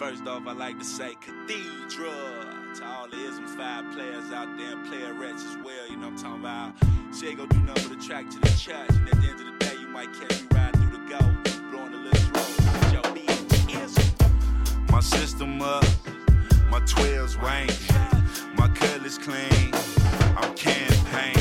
First off, I like to say cathedral to all the ism five players out there player rats as well. You know what I'm talking about? She ain't gonna do nothing but attract to the church. And at the end of the day, you might catch me riding through the go, blowing the little road. Yo, is my system up, my 12's range, my colors clean. I'm campaigning,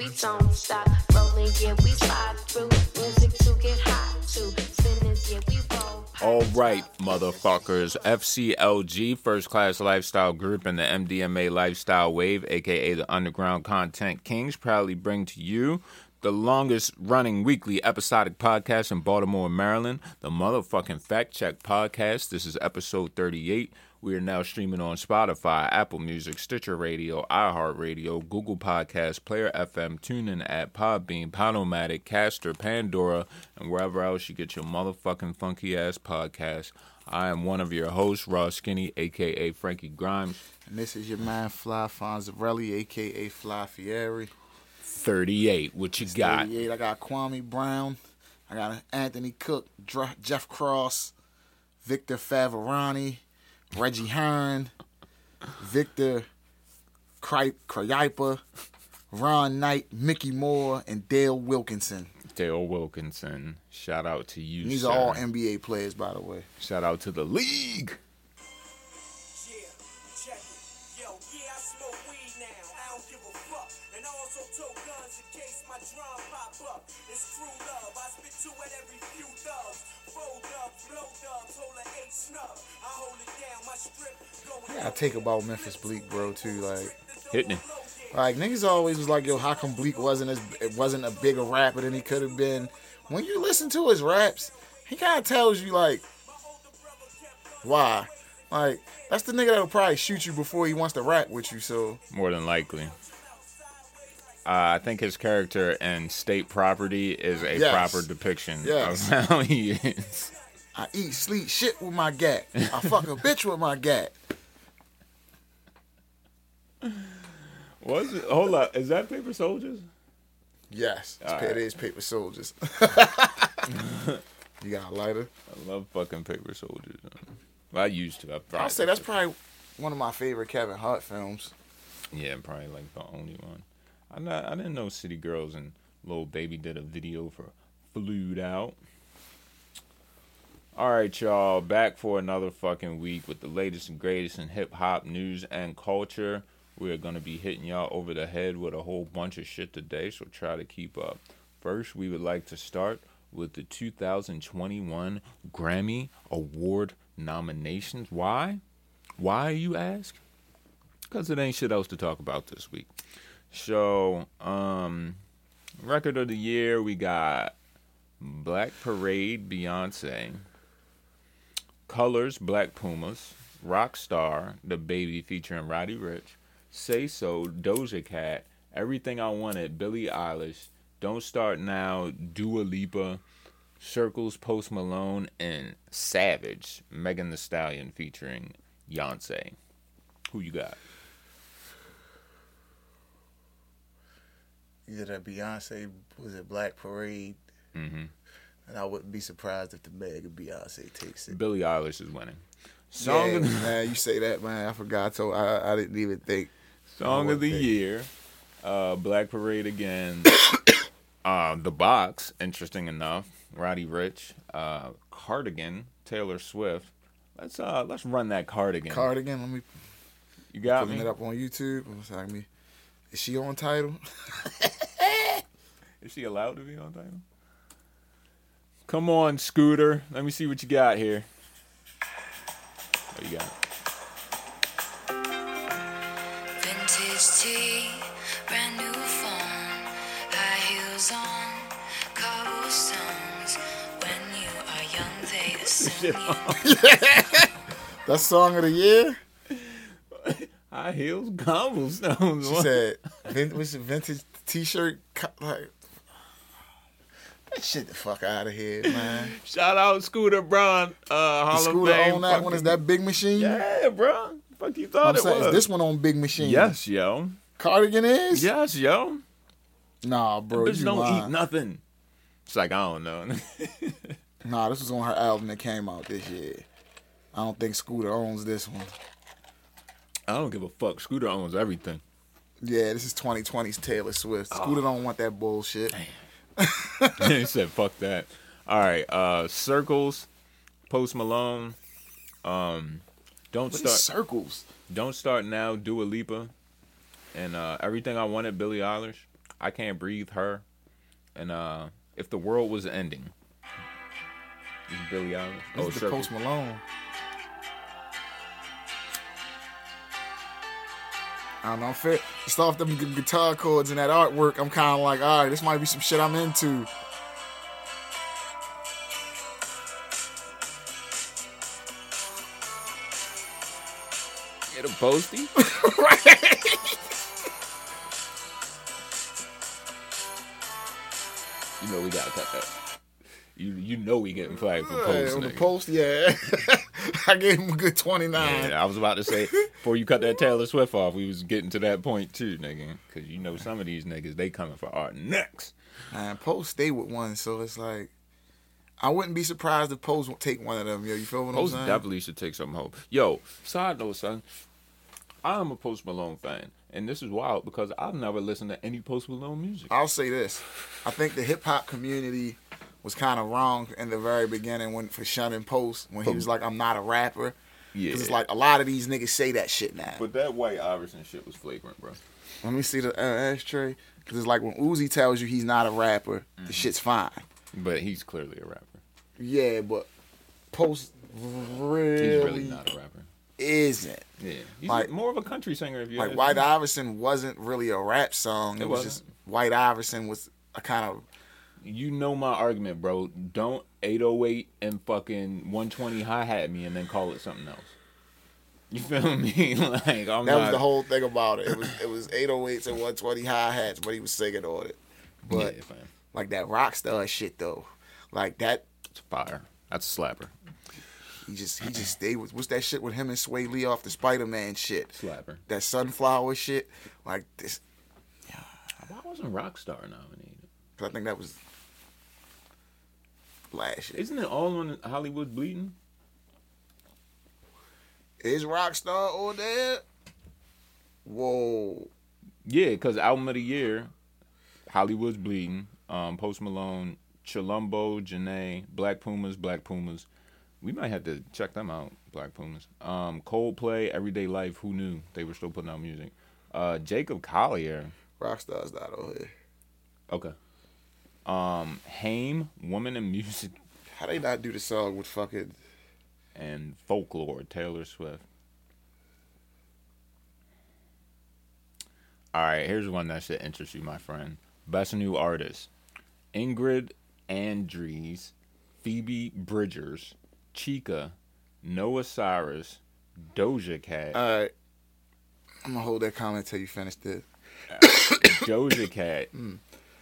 we don't stop. Rolling, yeah, we slide through. Music to get to. Yeah, we roll. All right, motherfuckers. FCLG, First Class Lifestyle Group, and the MDMA Lifestyle Wave, aka the Underground Content Kings, proudly bring to you the longest running weekly episodic podcast in Baltimore, Maryland, the motherfucking Fact Check Podcast. This is episode 38. We are now streaming on Spotify, Apple Music, Stitcher Radio, iHeartRadio, Google Podcasts, Player FM, TuneIn at Podbean, Podomatic, Caster, Pandora, and wherever else you get your motherfucking funky ass podcast. I am one of your hosts, Raw Skinny, aka Frankie Grimes. And this is your man Fly Fonzarelli, aka Fly Fieri. 38. What you got? 38. I got Kwame Brown. I got Anthony Cook, Jeff Cross, Victor Faverani, Reggie Hearn, Victor Cri- Cryipa, Ron Knight, Mickey Moore, and Dale Wilkinson. Dale Wilkinson. Shout out to you. These sir. are all NBA players, by the way. Shout out to the league. Check it. Yo, yeah, I smoke weed now. I don't give a fuck. And I also tote guns in case my drum pop up. It's true love. I spit two at every I hold it down, my strip going I take about Memphis Bleek, bro, too. Like, Hitting it. like niggas always was like, yo, how come Bleek wasn't as it wasn't a bigger rapper than he could have been? When you listen to his raps, he kind of tells you like why. Like that's the nigga that'll probably shoot you before he wants to rap with you. So More than likely. Uh, I think his character in State Property is a Yes. proper depiction Yes. of how he is. I eat, sleep, shit with my gat. I fuck a bitch with my gat. Was it? Hold up. Is that Paper Soldiers? Yes, it's right. it is paper soldiers. you got a lighter? I love fucking Paper Soldiers. Well, I used to. I I'll say that's probably one of my favorite Kevin Hart films. Yeah, probably like the only one. I not, I didn't know City Girls and Little Baby did a video for Flewed Out. All right, y'all, back for another fucking week with the latest and greatest in hip hop news and culture. We are gonna be hitting y'all over the head with a whole bunch of shit today, so try to keep up. First, we would like to start with the 2021 Grammy Award nominations. Why? Why you ask? Because it ain't shit else to talk about this week. So, um, record of the year, we got Black Parade, Beyonce, Colors, Black Pumas, Rockstar, DaBaby featuring Roddy Ricch, Say So, Doja Cat, Everything I Wanted, Billie Eilish, Don't Start Now, Dua Lipa, Circles, Post Malone, and Savage, Megan Thee Stallion featuring Beyonce. Who you got? Either that Beyonce was it Black Parade, Mm-hmm. And I wouldn't be surprised if the bag of Beyonce takes it. Billie Eilish is winning. Song yeah, of the, man, you say that, man. I forgot. So I, I didn't even think. song of the think. year, uh, Black Parade again. uh, the Box, interesting enough. Roddy Ricch, uh, Cardigan, Taylor Swift. Let's uh let's run that cardigan. Cardigan. Let me you got putting me. it up on YouTube. What's that me? Is she on Tidal? Is she allowed to be on Tidal? Come on, Scooter. Let me see what you got here. Oh, you got it. tea, brand new phone, high heels on, cobblestones. When you are young, they assume you That song of the year. High heels, cobblestones. She said, vin- what's it, vintage T-shirt? co- Like that shit the fuck out of here, man. Shout out Scooter Braun, uh, Hall The of scooter Fame. on that one is that Big Machine. Yeah, bro. Fuck you thought I'm it saying, was. is this one on Big Machine? Yes, yo. Cardigan is. Yes, yo. Nah, bro, Bitch you don't lying. eat nothing. It's like I don't know. Nah, this was on her album that came out this year. I don't think Scooter owns this one. I don't give a fuck. Scooter owns everything. Yeah, this is 2020's Taylor Swift. Scooter don't want that bullshit. he said, "Fuck that." All right, uh, circles, Post Malone. Um, don't What start. circles? Don't start now. Dua Lipa, and uh, everything I wanted. Billie Eilish. I can't breathe. Her, and uh, if the world was ending. Billie Eilish. This oh, is the Post Malone. I don't know. I'm. Just off them gu- guitar chords and that artwork, I'm kind of like, all right, this might be some shit I'm into. Get a postie. Right. You know we gotta cut that. You you know we getting flagged for Hey, post. on the post, yeah. I gave him a good 29. Yeah, I was about to say before you cut that Taylor Swift off, we was getting to that point too, nigga. Cause you know some of these niggas they coming for our necks. And Post stay with one, so it's like I wouldn't be surprised if Post won't take one of them. Yo, you feel what Post I'm saying? Post definitely should take something home. Yo, side note, son. I'm a Post Malone fan, and this is wild because I've never listened to any Post Malone music. I'll say this: I think the hip hop community was kind of wrong in the very beginning when for shunning Post when he was like, "I'm not a rapper." Yeah, Because it's like a lot of these niggas say that shit now. but that White Iverson shit was flagrant, bro. Let me see the uh, ashtray. Because it's like when Uzi tells you he's not a rapper, Mm-hmm. the shit's fine. But he's clearly a rapper. Yeah, but Post really, He's really not a rapper. isn't. Yeah, he's Like- more of a country singer. If you Like White. Iverson wasn't really a rap song. It, It was wasn't. just White Iverson was a kind of You know my argument, bro. Don't 808 and fucking 120 hi hat me and then call it something else. You feel me? like I'm that not. was the whole thing about it. It was it was 808s and 120 hi hats, but he was singing on it. But yeah, like that rock star shit though, like that It's fire. That's a slapper. he just he just stayed with what's that shit with him and Swae Lee off the Spider Man shit. Slapper. That sunflower shit. Like this Why wasn't Rockstar nominated? I think that was last year. Isn't it all on Hollywood Bleeding? Is Rockstar on there? Whoa. Yeah, because album of the year, Hollywood's Bleeding, um, Post Malone, Chilombo, Jhené, Black Pumas, Black Pumas. We might have to check them out, Black Pumas. Um, Coldplay, Everyday Life, who knew they were still putting out music? Uh, Jacob Collier, Rockstar's not on here. okay. Um, Haim, Woman in Music How they not do the song with fucking and Folklore, Taylor Swift. All right, here's one that should interest you, my friend. Best new artist: Ingrid Andress, Phoebe Bridgers, Chika, Noah Cyrus, Doja Cat, Alright. I'm gonna hold that comment till you finish this. Doja Cat,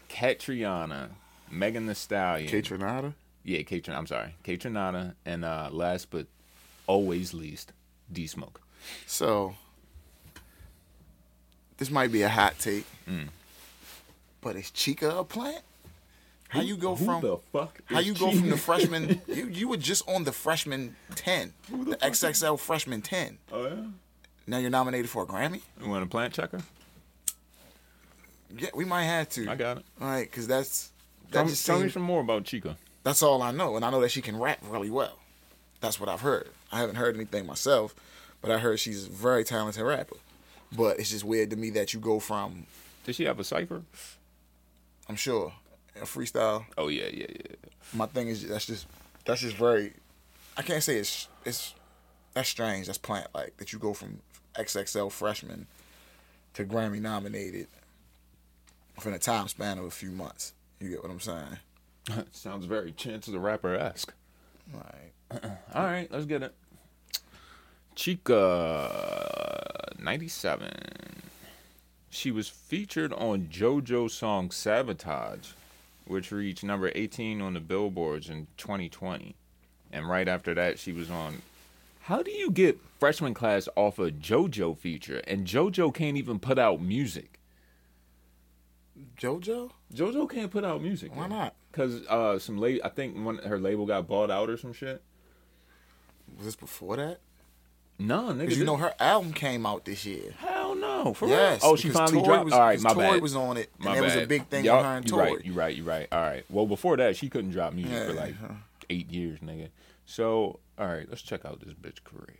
Catriona, Megan Thee Stallion. Kate yeah, Katrin. I'm sorry, Kaytranada, and uh, last but always least, D Smoke. So this might be a hot take. But is Chika a plant? How you go Who from the fuck? how you go from the freshman you you were just on the freshman ten. The, XXL freshman ten. Oh yeah. Now you're nominated for a Grammy? You want a plant checker? Yeah, we might have to. I got it. All right, because that's Tell, that me, just tell me some more about Chika. that's all I know, and I know that she can rap really well. That's what I've heard. I haven't heard anything myself, but I heard she's a very talented rapper. But it's just weird to me that you go from, Did she have a cipher? I'm sure, a freestyle. Oh yeah, yeah, yeah. My thing is that's just that's just very. I can't say it's it's that's strange. That's plant like that you go from XXL freshman to Grammy nominated within a time span of a few months. You get what I'm saying? Sounds very Chance the Rapper esque. Right. All right, let's get it. Chika, 97. She was featured on JoJo's song Sabotage, which reached number 18 on the billboards in 2020. And right after that, she was on. How do you get freshman class off a JoJo feature? And JoJo can't even put out music. JoJo? JoJo can't put out music. Why not? Because uh, some late, I think when her label got bought out or some shit. Was this before that? No, nigga. Because you know her album came out this year. Hell no, for Yes. real. Oh, she finally Tory dropped. Was, All right, my Tory bad. was on it, My and it was a big thing Y'all- behind you Tory. right, you right, you right. All right. Well, before that, she couldn't drop music for like eight years, nigga. So, all right, let's check out this bitch career.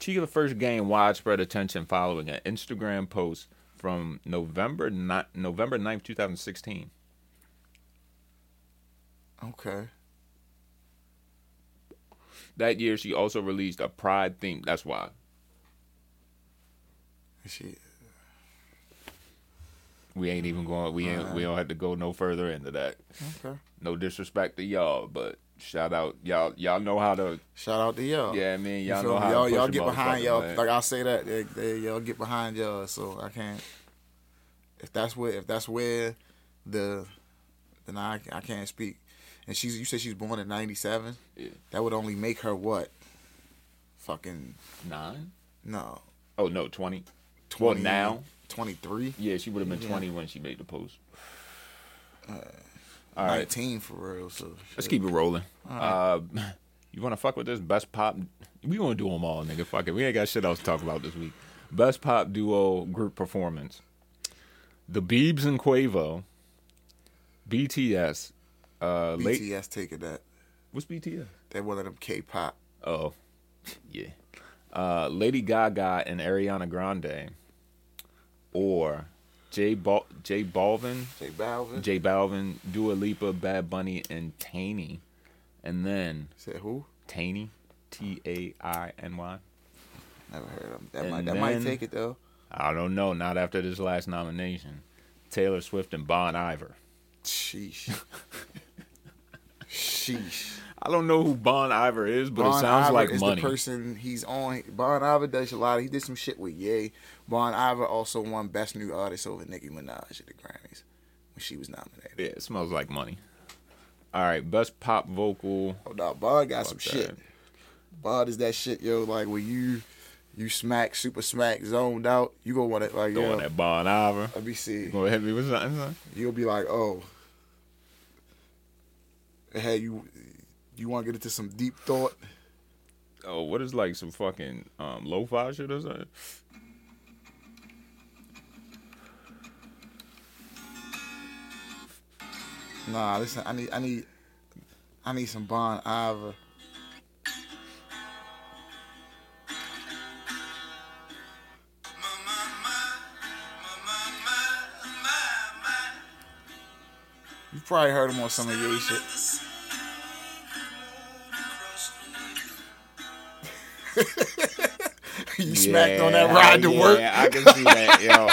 Chica first gained widespread attention following an Instagram post from November ni- November 9th, 2016. Okay. That year, she also released a Pride theme. That's why. She We ain't even going. We ain't. We don't have to go no further into that. okay. No disrespect to y'all, but shout out y'all. Y'all know how to. Shout out to y'all. Yeah, I mean, y'all know how y'all, y'all get behind y'all. Like I say that, they, they, y'all get behind y'all. So I can't. If that's where, if that's where the, then I, I can't speak. And she's, you said she's born in '97. Yeah. That would only make her what? Fucking Nine? no. Oh no, twenty. Well, now, 23, yeah, she would have been Yeah. twenty when she made the post. Uh, All right, 19 for real. So let's keep it rolling. Uh, you want to fuck with this best pop? We gonna do them all, nigga. Fuck it. We ain't got shit else to talk about this week. Best pop duo group performance: The Biebs and Quavo, BTS. Uh, late. BTS taking that. What's BTS? They're one of them K-pop. Oh, yeah. Uh, Lady Gaga and Ariana Grande, or J Bal- J Balvin, J Balvin. J Balvin, Dua Lipa, Bad Bunny, and Tainy, and then Said who? Tainy, T A I N Y. Never heard of them. That And might that might take it though. I don't know. Not after this last nomination. Taylor Swift and Bon Iver. Sheesh. Sheesh. I don't know who Bon Iver is, but Bon it sounds Iver like is money. the person he's on. Bon Iver does a lot. He did some shit with Ye. Bon Iver also won Best New Artist over Nicki Minaj at the Grammys when she was nominated. yeah, it smells like money. All right, best pop vocal. Oh no, Bon got some Fuck shit. Bon is that shit, yo. Like when you you smack, super smack, zoned out, you go want it like Going yo. at Bon Iver. Let me see. Go ahead, me with something. son? You'll be like, oh, hey, you you want to get into some deep thought? Oh, what is like some fucking um, lo-fi shit or something? Nah, listen, I need I need I need some Bon Iver. You probably heard him on some of your shit. you smacked on that ride to yeah, work. I can see that, yo.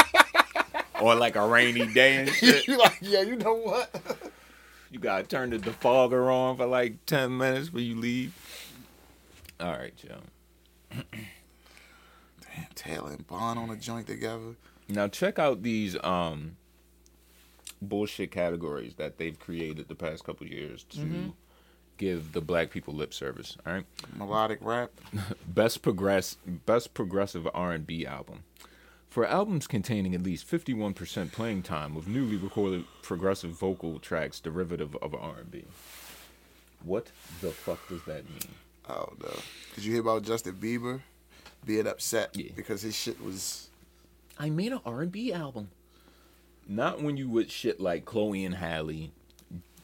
or like a rainy day and shit. you like, yeah, you know what? You gotta turn the defogger on for like ten minutes before you leave. All right, yo. Damn, Taylor and Bond on a joint together. Now check out these um bullshit categories that they've created the past couple years to Mm-hmm. Give the black people lip service. All right. Melodic rap. Best progress best progressive R&B album. For albums containing at least 51% playing time with newly recorded progressive vocal tracks derivative of R&B. What the fuck does that mean? Oh no! Did you hear about Justin Bieber being upset Yeah. because his shit was? I made an R&B album. Not when you with shit like Chloe and Halle,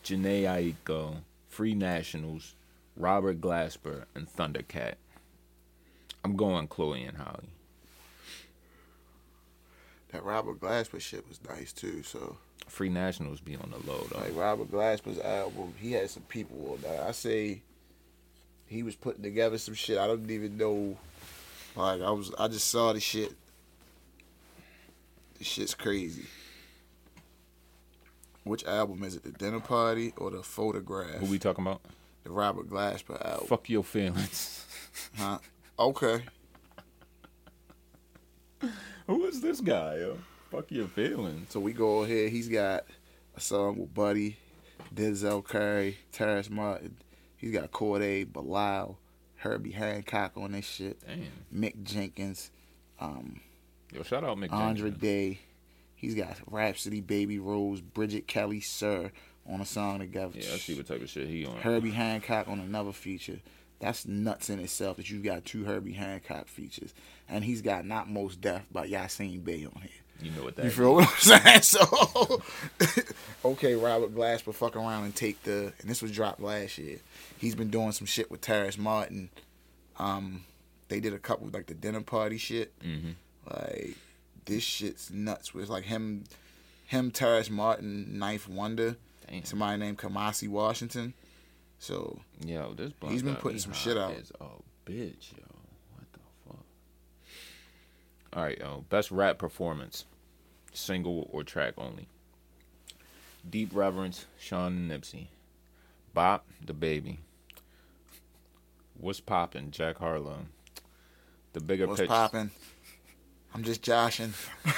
Jhené Aiko, Free Nationals, Robert Glasper, and Thundercat. I'm going Chloe and Halle. That Robert Glasper shit was nice too. So Free Nationals be on the low though. like Robert Glasper's album, he had some people on that. I say he was putting together some shit. I don't even know. Like I was, I just saw the shit. This shit's crazy. Which album is it? The Dinner Party or the Photograph? Who we talking about? the Robert Glasper album. Fuck your feelings. Huh? Okay. Who is this guy, yo? Fuck your feelings. So we go ahead. He's got a song with Buddy, Denzel Curry, Terrace Martin. He's got Corday, Bilal, Herbie Hancock on this shit. Damn. Mick Jenkins, um, Yo, shout out Mick Andre Jenkins. Day. He's got Rapsody, Baby Rose, Bridget Kelly, Sir on a song together. Yeah, I see what type of shit he on. Herbie Hancock on another feature. That's nuts in itself that you've got two Herbie Hancock features. And he's got Not Mos Def by Yasiin Bey on here. You know what that You feel what I'm saying? So, okay, Robert Glasper, fuck around and take the. And this was dropped last year. He's been doing some shit with Terrace Martin. Um, they did a couple like the dinner party shit. Mm-hmm. Like this shit's nuts. It's like him, him, Terrace Martin, 9th Wonder, Damn. somebody named Kamasi Washington. So Yo, this He's been putting some shit out. As a bitch, yo. What the fuck? All right, yo. Best rap performance, single or track only. Deep Reverence, Sean and Nipsey. Bop, the baby. What's poppin', Jack Harlow. The bigger what's pitch. popping? I'm just joshing.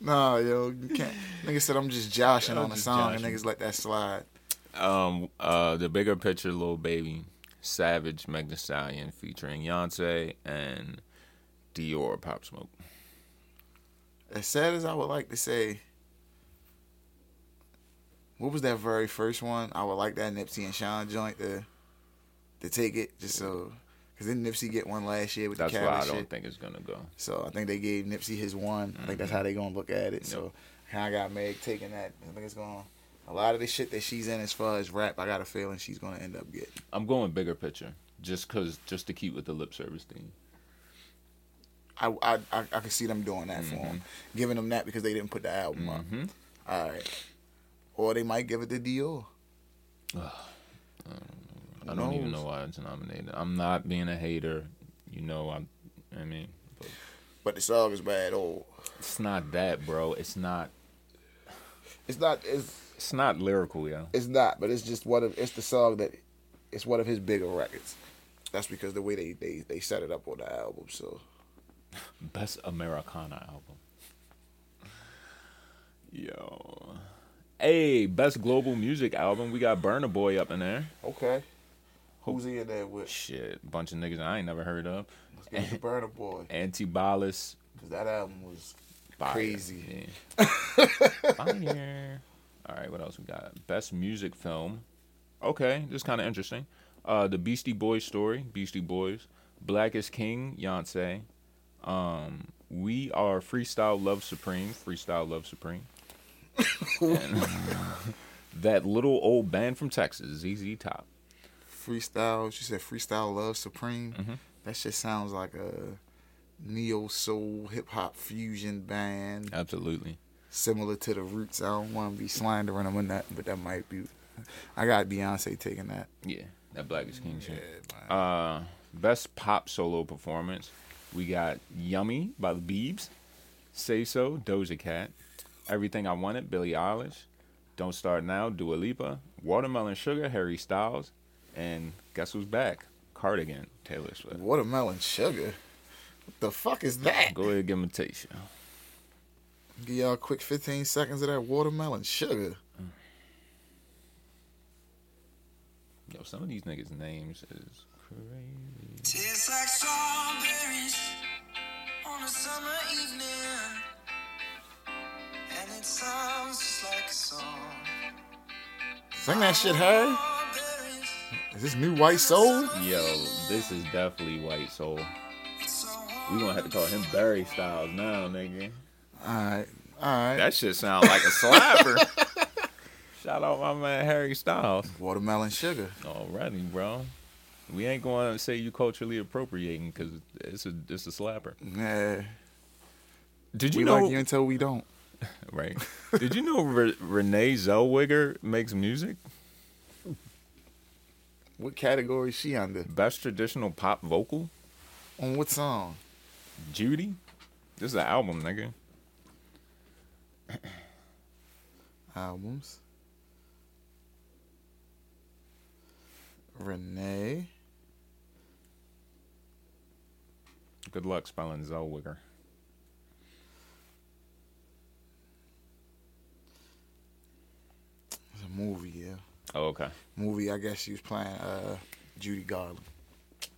nah, yo, can't. Nigga said I'm just joshing I'm on a just song, and niggas let that slide. Um, uh, the bigger picture, little baby, Savage, Meg Thee Stallion, featuring Beyonce and Dior, Pop Smoke. As sad as I would like to say, what was that very first one? I would like that Nipsey and Sean joint to to take it, just so. Cause didn't Nipsey get one last year with That's the why I don't shit? think it's gonna go. So I think they gave Nipsey his one. I think that's how they gonna look at it. So I got Meg taking that. I think it's gonna. A lot of the shit that she's in as far as rap, I got a feeling she's gonna end up getting. I'm going bigger picture, just cause, just to keep with the lip service theme. I I I, I can see them doing that for him, giving them that because they didn't put the album up. Mhm. All right, or they might give it to Dior. I don't even know why it's nominated. I'm not being a hater, you know. I'm. I mean, but But the song is bad. Oh, it's not that, bro. It's not. it's not. It's It's not lyrical, yo. it's not. But it's just one of. It's the song that. It's one of his bigger records. That's because the way they they they set it up on the album. So Best Americana album. Yo. Hey, best global music album. We got Burna Boy up in there. okay, who's he in there with? Shit, bunch of niggas I ain't never heard of. Let's get the Burna Boy Antibalas. because that album was Fire. Crazy. Yeah. Fire. All right, what else we got? Best music film. Okay, this is kind of interesting. Uh, the Beastie Boys story, Beastie Boys. Black is King, Beyonce. Um, we are Freestyle Love Supreme, Freestyle Love Supreme. And that little old band from Texas, ZZ Top. Freestyle. She said freestyle love supreme. Mhm. That shit sounds like a neo soul hip hop fusion band, Absolutely. similar to the Roots. I don't want to be slandering them or nothing, but that might be. I got Beyonce taking that. Yeah, that Black is King shit. man. Uh, best pop solo performance. We got Yummy by the Beebs, Say So, Doja Cat, Everything I Wanted, Billie Eilish, Don't Start Now, Dua Lipa, Watermelon Sugar, Harry Styles, and guess who's back? Cardigan, Taylor Swift. Watermelon sugar. What the fuck is that? Go ahead, give him a taste. yo. Give y'all a quick 15 seconds of that watermelon sugar. Yo, some of these niggas' names is crazy. Tastes like strawberries on a summer evening, and it sounds just like a song. Sing that shit, Harry. Is this new white soul? Yo, this is definitely White Soul. We gonna have to call him Barry Styles now, nigga. Alright. Alright. That shit sound like a slapper. Shout out my man Harry Styles. Watermelon sugar. Already, bro. We ain't going to say you culturally appropriating because it's a it's a slapper. Yeah. Did We you know? like you until we don't. right? Did you know Re- Renee Zellweger makes music? What category is she under? Best traditional pop vocal, On what song? Judy. This is an album, nigga. albums. Renee. Good luck spelling Zellweger. It's a movie, yeah. Oh, okay. Movie, I guess she was playing uh, Judy Garland.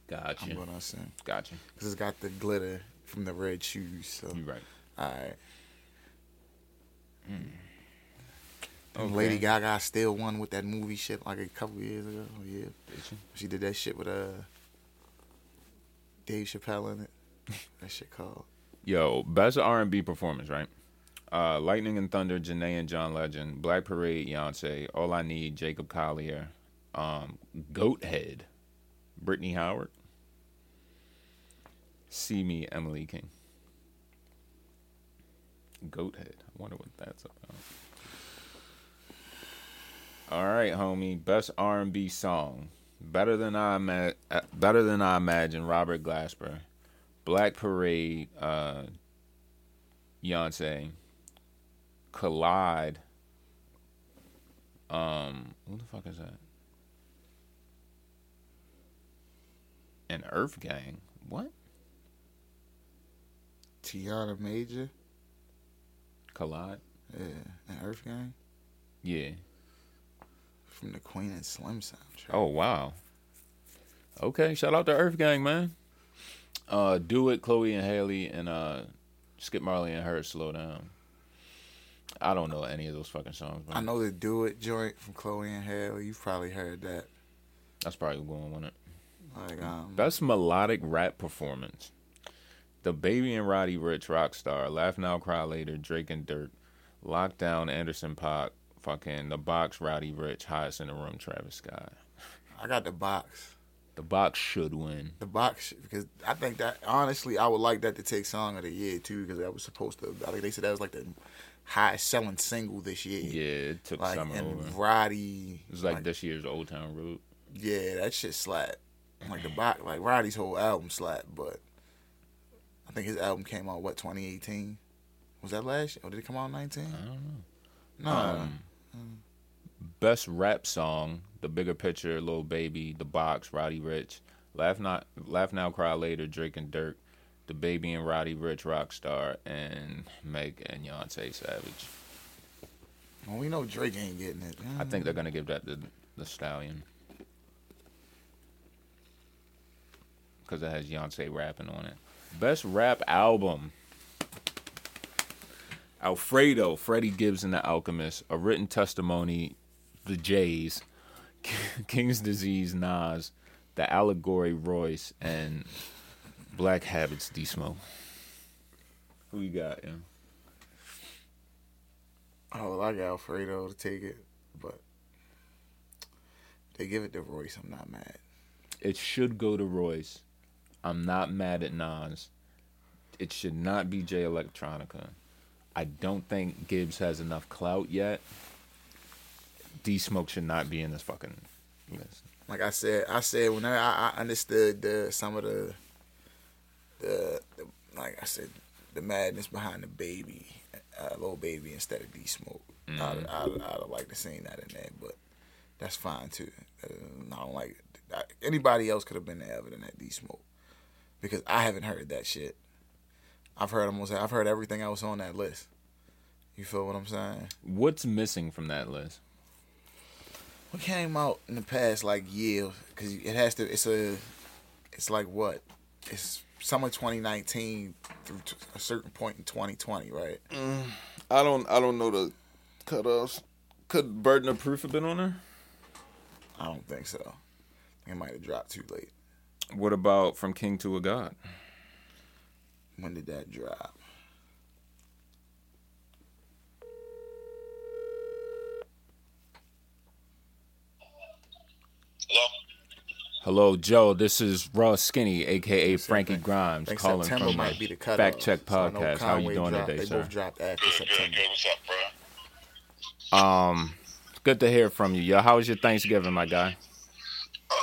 Gotcha. You what I'm gonna assume. Gotcha. Because it's got the glitter from the red shoes. So, You right. alright. And Okay. Lady Gaga still won with that movie shit like a couple years ago. Yeah. Did she? She did that shit with uh Dave Chappelle in it. that shit called. Yo, best R and B performance, right? Uh, Lightning and Thunder, Jhené and John Legend, Black Parade, Beyonce, All I Need, Jacob Collier, um, Goat Head, Brittany Howard, See Me, Emily King. Goathead. I wonder what that's about. All right, homie. Best R and B song. Better than I ima- uh, better than I imagine. Robert Glasper. Black Parade, uh, Collide. Um, who the fuck is that? An Earth Gang. What? Tiana Major. Collide? Yeah. an Earth Gang. Yeah. From the Queen and Slim soundtrack. Oh wow. Okay, shout out to Earth Gang, man. Uh, do it, Chloe and Haley, and uh, Skip Marley and her. Slow down. I don't know any of those fucking songs, man. I know the Do It joint from Chloe and Haley. You've probably heard that. That's probably going on it. Like um Best melodic rap performance. DaBaby and Roddy Ricch Rockstar, Laugh Now Cry Later, Drake and Durk, Lockdown Anderson Paak, fucking The Box Roddy Ricch, Highest in the Room Travis Scott. I got the box. The Box should win. The box because I think that honestly I would like that to take song of the year too because that was supposed to. I think they said that was like the highest selling single this year. Yeah, it took Like summer and over. Roddy. It was like, this year's Old Town Road. Yeah, that shit slap. Like the box, like Roddy's whole album slap, but I think his album came out what 2018. Was that last year? Or did it come out in 19? I don't know. No, Um, Best rap song, The Bigger Picture, Lil Baby, The Box, Roddy Ricch, Laugh Not, Laugh Now, Cry Later, Drake and Durk, DaBaby and Roddy Ricch, Rockstar, and Meg and Beyonce Savage. well, we know Drake ain't getting it. I think they're gonna give that to the Stallion because it has Beyonce rapping on it. Best rap album. Alfredo, Freddie Gibbs and the Alchemist, A Written Testimony, The Jays, King's Disease, Nas, The Allegory, Royce, and Black Habits, D Smoke. Who you got, yeah? Oh, well, I got Alfredo to take it, but they give it to Royce. I'm not mad. It should go to Royce. I'm not mad at Nas. It should not be Jay Electronica. I don't think Gibbs has enough clout yet. D Smoke should not be in this fucking list. Like I said, I said when I, I understood the some of the, the the like I said the madness behind the baby, uh, little baby instead of D Smoke. I'd, I'd, I'd have liked to seen that in there, but that's fine too. Uh, I don't like I, anybody else could have been there other than that D Smoke because I haven't heard that shit. I've heard almost I've heard everything else on that list. You feel what I'm saying? What's missing from that list? What came out in the past like year? Because it has to. It's a. It's like what? It's summer 2019 through t- a certain point in 2020, right? Mm, I don't I don't know the cutoffs. Could Burden of Proof have been on there? I don't think so. It might have dropped too late. What about From King to a God? When did that drop? Hello, Joe. This is Raw Skinny, aka Frankie think- Grimes, think calling September from might the be the cutoff. Fact Check So I know Podcast. How you doing dropped- today, They sir? both dropped after Good, good, September. good. What's up, bro? Um, good to hear from you. Yo, how was your Thanksgiving, my guy? Uh,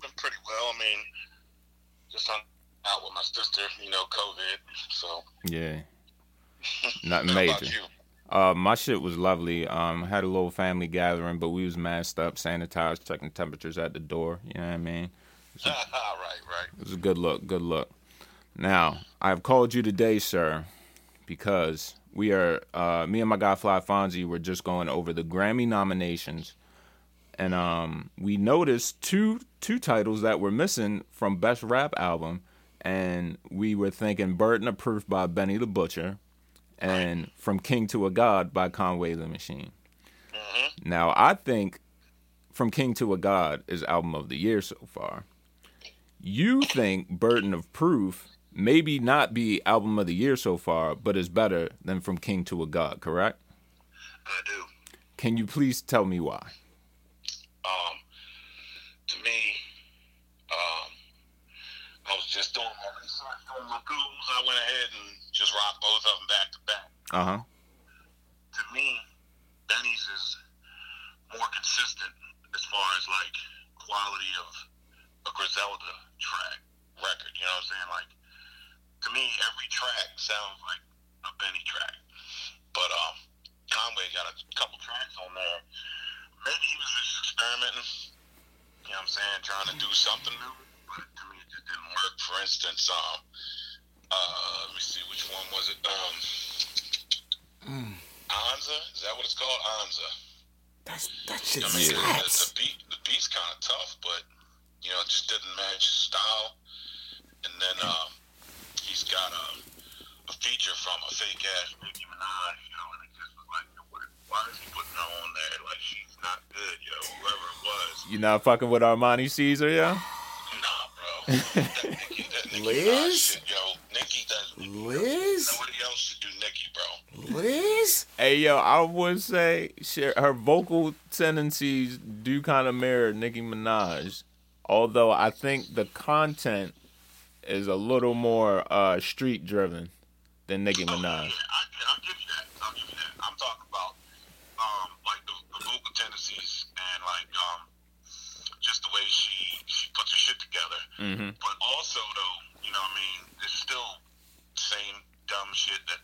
been pretty well. I mean, just hung out with my sister you know COVID. So Yeah. Nothing how about major. Uh, my shit was lovely. Um, had a little family gathering, but we was masked up, sanitized, checking temperatures at the door. You know what I mean? right, right. It was a good look, good look. Now, I've called you today, sir, because we are, uh, me and my guy Fly Fonzie were just going over the Grammy nominations, and um, we noticed two two titles that were missing from Best Rap Album, and we were thinking Burden of Proof by Benny the Butcher, and From King to a God by Conway the Machine. Now, I think From King to a God is album of the year so far. You think Burden of Proof maybe not be album of the year so far, but is better than From King to a God, correct? I do. Can you please tell me why? Um, to me, um, I was just doing my research, doing my googles. I went ahead and just rocked both of them back to back. Uh huh. to me, Benny's is more consistent as far as like quality of a Griselda track record. You know what I'm saying? Like to me, every track sounds like a Benny track. But um, Conway got a couple tracks on there. Maybe he was just experimenting. You know what I'm saying? Trying to do something new. But to me, it just didn't work. For instance, um, uh, let me see which one was it? Um. Anza, is that what it's called? Anza. That's that shit I mean, the, the, slaps. the beat, the beat's kind of tough, but you know, it just didn't match his style. And then um, he's got a, a feature from a fake ass Nicki Minaj, you know, and it just was like, why is he putting her on there? Like she's not good, yo. Whoever it was, You not fucking with Armani Caesar, yeah? nah, bro. that Nicki, that Nicki Liz? Yo. Nicki does. Liz? Nobody else should do Nicki, bro. Liz? Hey, yo, I would say she, her vocal tendencies do kind of mirror Nicki Minaj, although I think the content is a little more uh, street driven than Nicki Oh, yeah, Minaj. I, I'll give you that. I'll give you that. I'm talking about um, like the, the vocal tendencies and like um, just the way she she puts her shit together. Mm-hmm. But also though, you know, what I mean, it's still same dumb shit that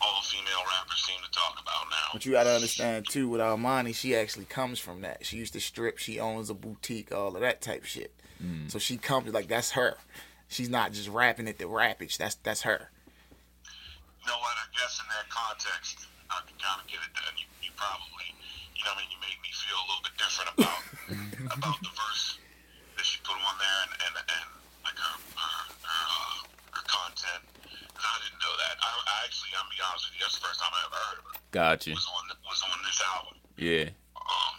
all female rappers seem to talk about now. But you gotta understand too, with Armani, she actually comes from that. She used to strip, she owns a boutique, all of that type shit. So she comes like that's her. She's not just rapping it to rappage. That's that's her. You know what? I guess in that context, I can kind of get it done. You, you probably, you know, what I mean, you made me feel a little bit different about about the verse that she put on there and and, and like her her her, uh, her content. 'Cause I didn't know that. I, I actually, I'm be honest with you, that's the first time I ever heard of it. Gotcha. Was on was on this album. Yeah. Um,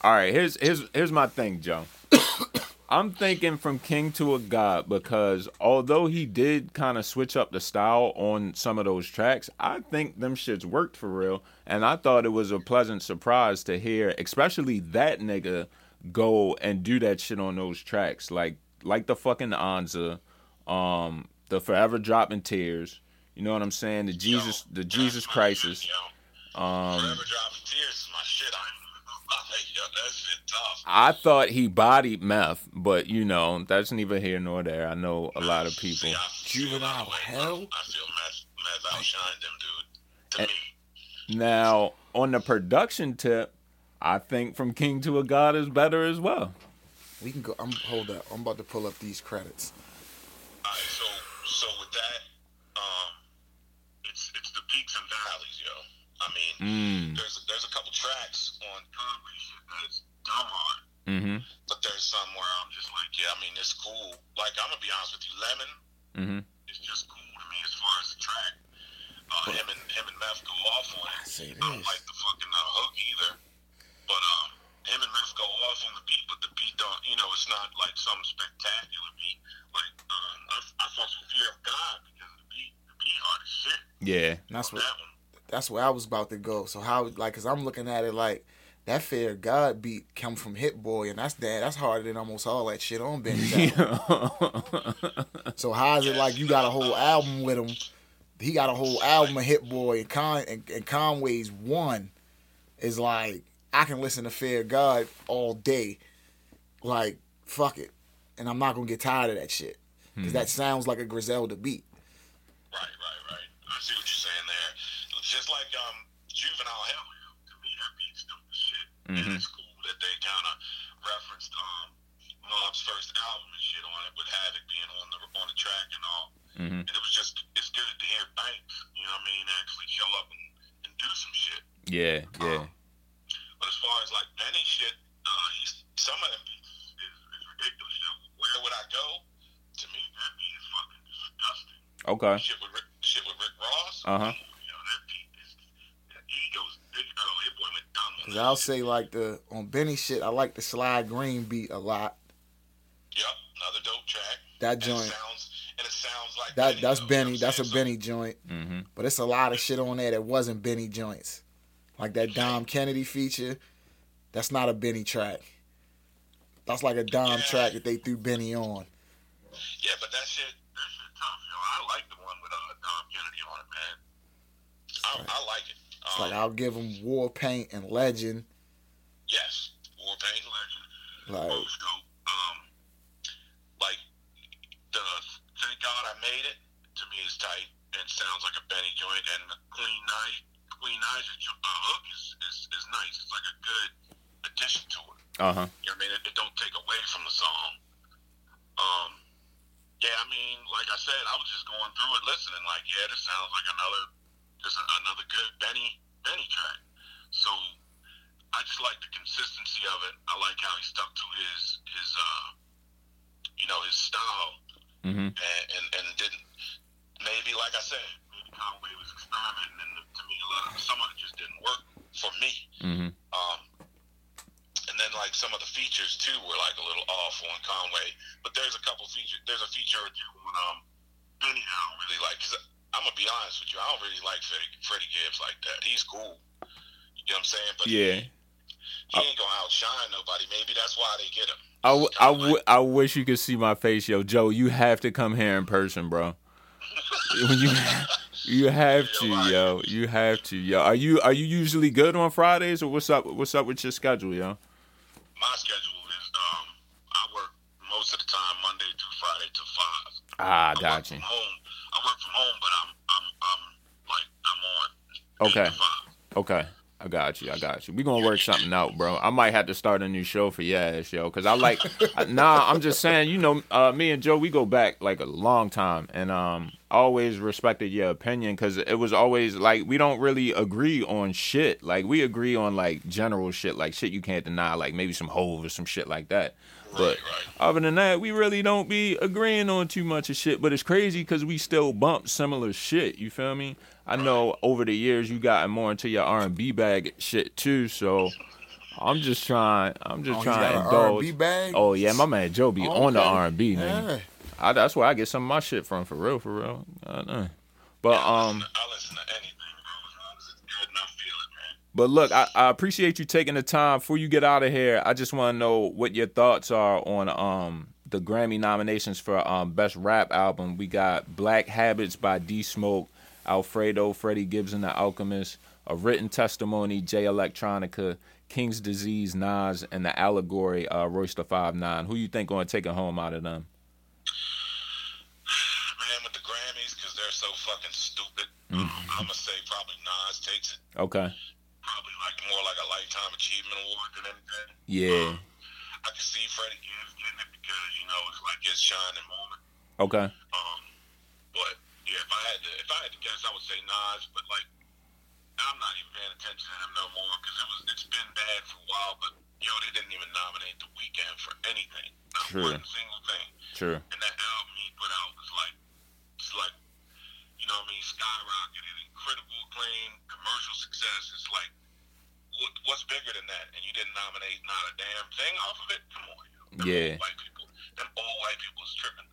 All right, here's here's here's my thing, Joe. I'm thinking from King to a God because although he did kind of switch up the style on some of those tracks, I think them shits worked for real, and I thought it was a pleasant surprise to hear, especially that nigga go and do that shit on those tracks, like like the fucking Anza, um, the Forever Dropping Tears. You know what I'm saying? The Jesus, the Jesus that's my Crisis. shit, yo. Um, Forever dropping tears is my shit. I yo, that shit tough. I thought he bodied meth, but you know that's neither here nor there. I know a lot of people. See, Juvenile that way, bro. hell? I feel meth, meth outshined them, dude. To Eh. me. Now, on the production tip, I think From King to a God is better as well. We can go. I'm hold up. I'm about to pull up these credits. Alright, so so with that, um, it's it's the peaks and valleys, yo. I mean, Mm. there's there's a couple tracks on Conway shit that's dumb hard, Mm-hmm. but there's some where I'm just like, yeah, I mean, it's cool. Like I'm gonna be honest with you, Lemon Mm-hmm. is just cool to me as far as the track. Uh, him and him and Meth go off on it. I I don't like the fucking uh, hook either, but um, him and Meth go off on the beat, but the beat don't, you know, it's not like some spectacular beat. Like um, I, I fuck with Fear of God because the beat, the beat hard as shit. Yeah. That's what that one. that's where I was about to go. So how like, cause I'm looking at it like that fair God beat come from Hit Boy, and that's that. That's harder than almost all that shit on Benny's album. So how is it like you got a whole album with him? He got a whole album of Hit Boy, and, Con- and, and Conway's one is like I can listen to Fair God all day, like fuck it, and I'm not gonna get tired of that shit. because that sounds like a Griselda beat. Right, right, right. I see what you're saying there. It's just like um, Juvenile Hell. To me, that beat's dope as shit. And it's cool that they kind of referenced um, Mob's first album and shit on it, with Havoc being on the on the track and all. Mhm. And it was just, it's good to hear Banks, you know what I mean, actually show up and, and do some shit. Yeah, yeah. But as far as like Benny shit, uh, he's, some of them beats is, is ridiculous. You know, where would I go? To me, that beat is fucking disgusting. Okay. Shit with Rick, shit with Rick Ross. Uh huh. You know, that beat is that ego's big. Oh, it boy went dumb. Cause I'll shit. say like the on Benny shit, I like the Sly Green beat a lot. Yep, another dope track. That And it joint, sounds, and it sounds like that Benny, that's though, you know Benny. That's a I'm saying? Benny joint. Mm-hmm. But it's a lot of shit on there that wasn't Benny joints. Like that Dom Kennedy feature. That's not a Benny track. That's like a Dom Yeah. track that they threw Benny on. Yeah, but that shit, that shit tough. You know, I like the one with uh, Dom Kennedy on it, man. I, I like it. It's Um, like I'll give him War Paint and Legend. yes, Warpaint Legend. Like Both dope. Um, like the Thank God I Made It to me is tight and sounds like a Benny joint, and Queen Naija Queen Naija jo- uh, hook is, is is nice. It's like a good addition to it. Uh huh. You know what I mean? It, it don't take away from the song. Um, yeah, I mean, like I said, I was just going through it, listening. Like, yeah, this sounds like another, just another good Benny Benny track. So I just like the consistency of it. I like how he stuck to his his uh, you know, his style, Mm-hmm. and and, and didn't maybe like I said, Conway was experimenting, and to me, a lot of, some of it just didn't work for me. Mm-hmm. Um, and then like some of the features too were like a little off on Conway. But there's a couple features. There's a feature or two on um Benny I don't really like. Cause I'm gonna be honest with you, I don't really like Freddie, Freddie Gibbs like that. He's cool. You know what I'm saying? But Yeah. he, he ain't gonna outshine nobody. Maybe that's why they get him. I, w- It's I, kinda w- I wish you could see my face, yo, Joe. You have to come here in person, bro. When you you have to, yo. You have to, yo. Are you are you usually good on Fridays, or what's up? What's up with your schedule, yo? my schedule is um I work most of the time Monday through Friday till five. Ah, I work got you. home. I work from home, but I'm I'm I'm like I'm on. Okay. to. Okay. I got you. I got you. We gonna work something out, bro. I might have to start a new show for your ass, yo. Cause I like, nah. I'm just saying, you know, uh, me and Joe, we go back like a long time, and um, always respected your opinion, cause it was always like we don't really agree on shit. Like we agree on like general shit, like shit you can't deny, like maybe some hove or some shit like that. But other than that, we really don't be agreeing on too much of shit. But it's crazy because we still bump similar shit. You feel me? I know over the years you gotten more into your R and B bag shit too. So I'm just trying. I'm just Oh, trying to R&B indulge. bag? Oh yeah, my man Joe be on the R and B, nigga. Yeah. I, that's where I get some of my shit from, for real, for real. Uh, uh. But um. I listen to anything, But look, I, I appreciate you taking the time. Before you get out of here, I just want to know what your thoughts are on um the Grammy nominations for um best rap album. We got Black Habits by D Smoke, Alfredo, Freddie Gibbs and the Alchemist, A Written Testimony, Jay Electronica, King's Disease, Nas, and the Allegory, uh, Royce the Five Nine. Who you think going to take it home out of them? Man, with the Grammys, because they're so fucking stupid, um, I'm gonna say probably Nas takes it. Okay. More like a lifetime achievement award than anything. Yeah. I can see Freddie Gibbs getting it because you know it's like his shining moment. Okay. Um, but yeah, if I had to, if I had to guess, I would say Nas. But like, I'm not even paying attention to him no more because it was it's been bad for a while. But yo, they didn't even nominate the Weeknd for anything, not True. one single thing. Sure. And that album he put out was like, it's like, you know what I mean, skyrocketed, incredible acclaim, commercial success. It's like, what's bigger than that? And you didn't nominate not a damn thing off of it? Come on, yo. Them Yeah. old white people, them old white people is tripping.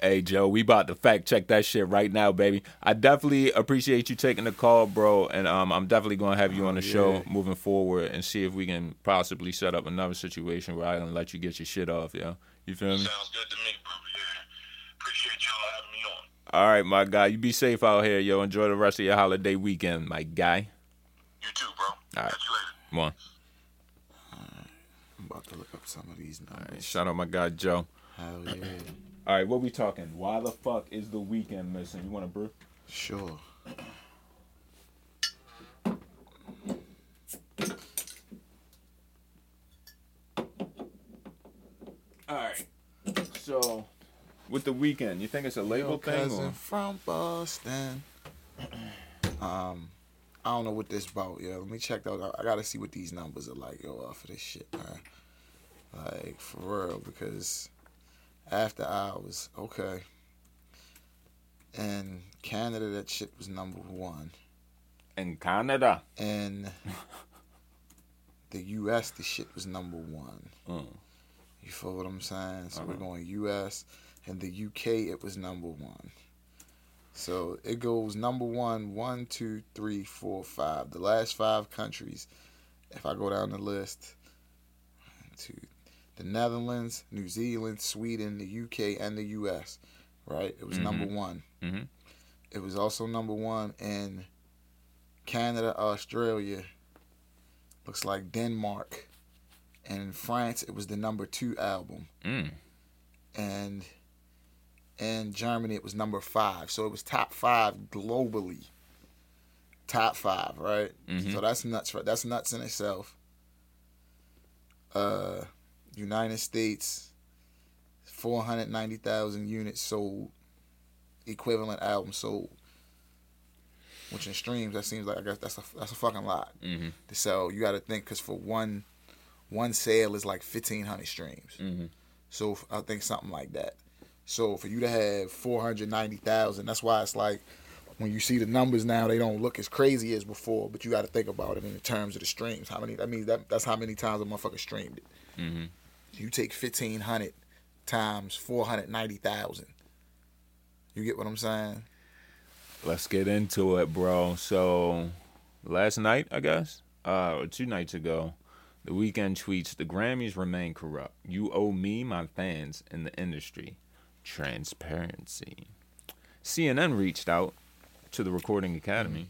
Hey Joe, we about to fact check that shit right now, baby. I definitely appreciate you taking the call, bro, and um, I'm definitely gonna have you on the show moving forward and see if we can possibly set up another situation where I can let you get your shit off, yo. You feel me? Sounds good to me, brother. Yeah. Appreciate y'all having me on. All right, my guy. You be safe out here, yo. Enjoy the rest of your holiday weekend, my guy. You too, bro. Right. Catch you. Come on. I'm about to look up some of these numbers. Shout out my guy Joe. Hell yeah. All right, what we talking? Why the fuck is the Weeknd missing? You want a brew? Sure. All right. So, with the Weeknd, you think it's a label Your thing cousin or? from Boston. Um, I don't know what this about. yo. let me check that. out. I gotta see what these numbers are like, yo, off of this shit, man. Like for real, because after hours, okay. In Canada, that shit was number one. In Canada. In the U.S., the shit was number one. Mm. You feel what I'm saying? So we're Uh-huh. going U.S. and the U.K. It was number one. So it goes number one, one, two, three, four, five. The last five countries. If I go down the list, to the Netherlands, New Zealand, Sweden, the U.K. and the U.S. Right? It was number one. Mhm. It was also number one in Canada, Australia. Looks like Denmark. And in France, it was the number two album Mm. and in Germany it was number five. So it was top five globally. Top five, right? Mhm. So that's nuts. Right? That's nuts in itself. Uh, United States, four hundred ninety thousand units sold, equivalent album sold. Which in streams, that seems like I guess that's a that's a fucking lot Mhm. to sell. You got to think because for one, one sale is like fifteen hundred streams. Mhm. So I think something like that. So for you to have four hundred ninety thousand, that's why it's like when you see the numbers now, they don't look as crazy as before. But you got to think about it in terms of the streams. How many? That means that that's how many times a motherfucker streamed it. Mhm. You take fifteen hundred times four hundred ninety thousand. You get what I'm saying? Let's get into it, bro. So, last night, I guess, uh, or two nights ago, the Weeknd tweets: "The Grammys remain corrupt. You owe me, my fans, and the industry transparency." CNN reached out to the Recording Academy.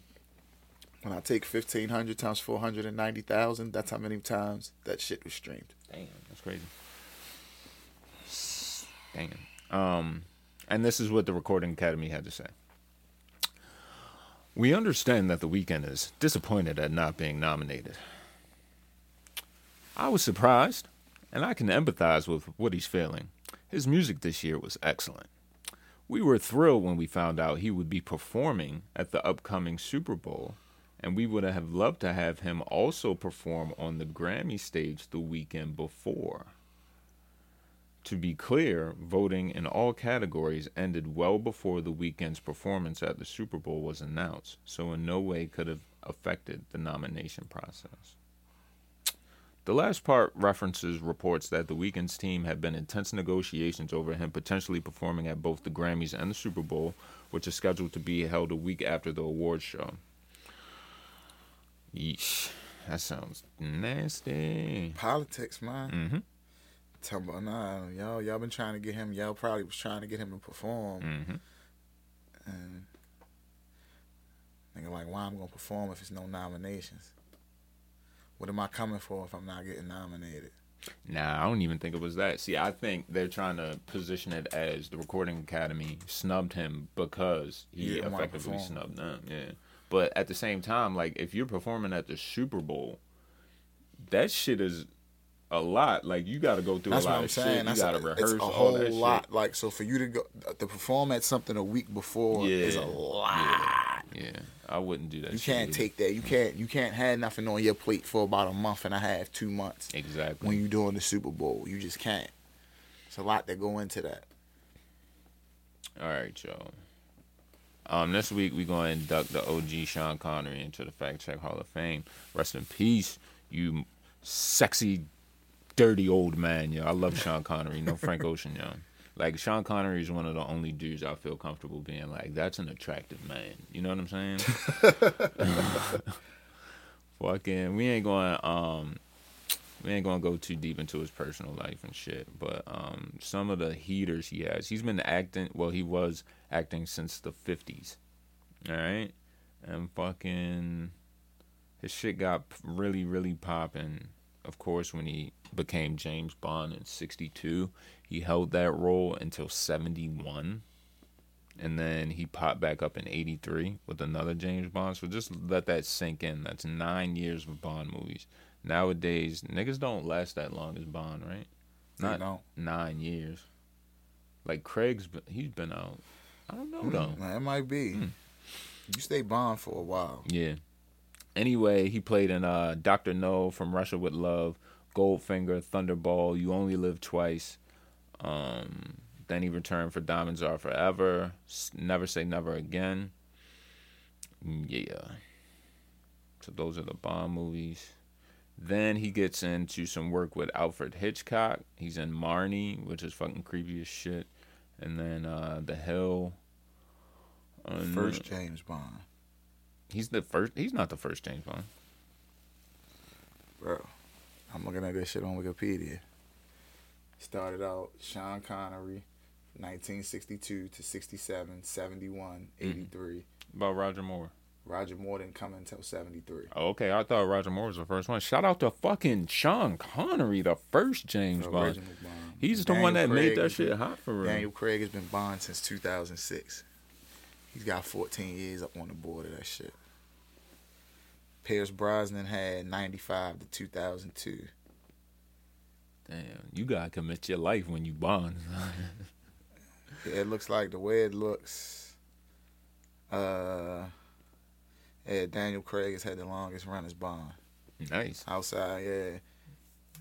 When I take fifteen hundred times four hundred and ninety thousand, that's how many times that shit was streamed. Damn, that's crazy. Damn. Um, and this is what the Recording Academy had to say. We understand that the Weeknd is disappointed at not being nominated. I was surprised, and I can empathize with what he's feeling. His music this year was excellent. We were thrilled when we found out he would be performing at the upcoming Super Bowl, and we would have loved to have him also perform on the Grammy stage the weekend before. To be clear, voting in all categories ended well before the Weeknd's performance at the Super Bowl was announced, so in no way could have affected the nomination process. The last part references reports that the Weeknd's team had been in tense negotiations over him potentially performing at both the Grammys and the Super Bowl, which is scheduled to be held a week after the awards show. Yeesh, that sounds nasty. Politics, man. Mm-hmm. Talking about nah, y'all, y'all been trying to get him. Y'all probably was trying to get him to perform, Mm-hmm. and nigga like, why I'm gonna perform if it's no nominations? What am I coming for if I'm not getting nominated? Nah, I don't even think it was that. See, I think they're trying to position it as the Recording Academy snubbed him because He he effectively snubbed them. Yeah. But at the same time, like if you're performing at the Super Bowl, that shit is a lot. Like you got to go through That's a lot of saying. shit. You That's got to rehearse a whole lot. Like so, for you to go to perform at something a week before Yeah. is a lot. shit. Yeah, I wouldn't do that. You can't either. take that. You can't. You can't have nothing on your plate for about a month and a half, two months exactly. when you're doing the Super Bowl. You just can't. It's a lot that go into that. All right, y'all. Um, this week we're gonna induct the OG Sean Connery into the Fact Check Hall of Fame. Rest in peace, you sexy, dirty old man. Yo, I love Sean Connery. No Frank Ocean, yo. Like Sean Connery is one of the only dudes I feel comfortable being like, that's an attractive man. You know what I'm saying? Fucking, we ain't going. Um, we ain't gonna go too deep into his personal life and shit, but um, some of the heaters he has, he's been acting. Well, he was acting since the fifties. All right, and fucking, his shit got really, really popping of course, when he became James Bond in 62. He held that role until 71. And then he popped back up in 83 with another James Bond. So just let that sink in. That's nine years of Bond movies. Nowadays, niggas don't last that long as Bond, right? Not don't. nine years. Like Craig's, been, he's been out. I don't know though. Man, it might be. Hmm. You stay Bond for a while. Yeah. Anyway, he played in uh, Doctor No from Russia with Love, Goldfinger, Thunderball, You Only Live Twice. Um, then he returned for Diamonds Are Forever, Never Say Never Again. Yeah. So those are the Bond movies. Then he gets into some work with Alfred Hitchcock. He's in Marnie, which is fucking creepy as shit. And then uh, The Hill. And, First James Bond, He's the first. He's not the first James Bond. bro. I'm looking at this shit on Wikipedia. Started out Sean Connery, 1962 to 67, 71, Mm-hmm. 83. About Roger Moore. Roger Moore didn't come until 73. Oh, okay, I thought Roger Moore was the first one. Shout out to fucking Sean Connery, the first James The Bond. Bond. He's the one that Craig made that shit hot for real. Daniel Craig has been Bond since 2006. He's got 14 years up on the board of that shit. Pierce Brosnan had 95 to 2002. Damn, you gotta commit your life when you Bond. Yeah, it looks like the way it looks. Uh, yeah, Daniel Craig has had the longest run as Bond. nice. Outside, yeah.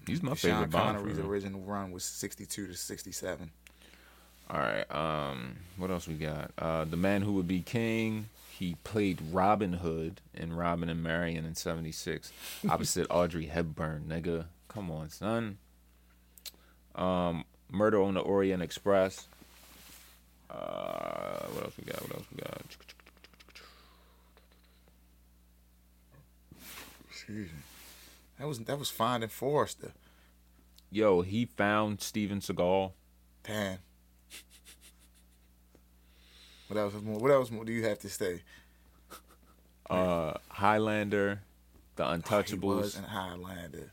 He's my Sean favorite Bond. for Connery's original run was 62 to 67. All right. Um, what else we got? Uh, the man who would be king. He played Robin Hood in Robin and Marian in '76, opposite Audrey Hepburn. Nigga, come on, son. Um, Murder on the Orient Express. Uh, what else we got? What else we got? Excuse me. That was that was Finding Forrester. Yo, he found Steven Seagal. Damn. What else? More, what else more do you have to say? Uh, Highlander, The He Untouchables. was in Highlander.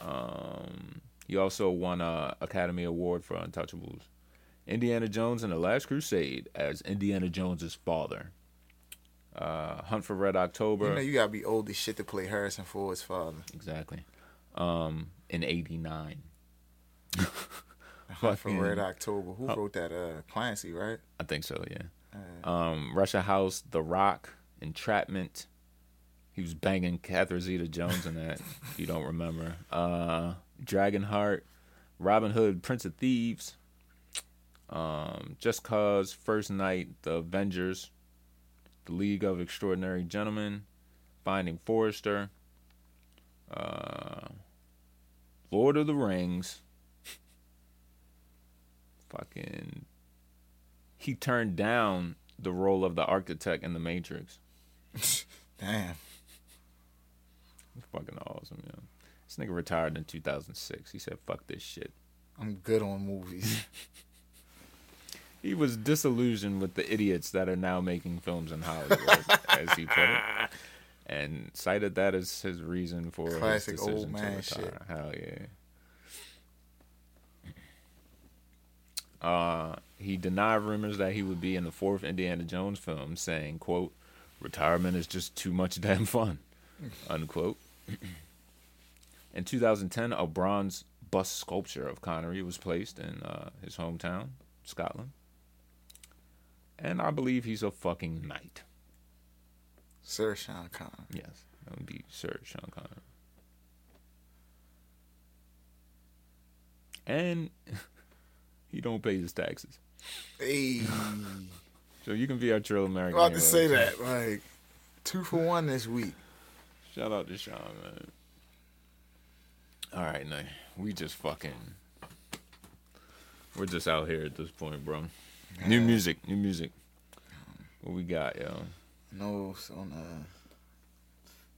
Um, he also won a Academy Award for Untouchables. Indiana Jones and the Last Crusade as Indiana Jones's father. Uh, Hunt for Red October. You know you gotta be old as shit to play Harrison Ford's father. exactly. Um, in '89. Hunt for Red October. Who wrote that? Uh, Clancy, right? I think so. Yeah. Um, Russia House, The Rock, Entrapment. He was banging Catherine Zeta-Jones in that. if you don't remember. Uh, Dragonheart, Robin Hood, Prince of Thieves. Um, Just Cause, First Knight, The Avengers, The League of Extraordinary Gentlemen, Finding Forrester, uh, Lord of the Rings. Fucking he turned down the role of the architect in the Matrix. damn. It's fucking awesome, yeah. This nigga retired in 2006. He said, "Fuck this shit." I'm good on movies. He was disillusioned with the idiots that are now making films in Hollywood, as he put it, and cited that as his reason for Classic his decision old to man retire. Hell yeah. Uh, he denied rumors that he would be in the fourth Indiana Jones film, saying, "quote Retirement is just too much damn fun." Unquote. In 2010, a bronze bust sculpture of Connery was placed in uh, his hometown, Scotland. And I believe he's a fucking knight. Sir Sean Connery. Yes, that would be Sir Sean Connery. And he don't pay his taxes. Hey, So you can be our Trill American. about to say that. Like two for one this week. Shout out to Sean, man. All right, now we just fucking, we're just out here at this point, bro. New music, new music. What we got, yo? No, on uh,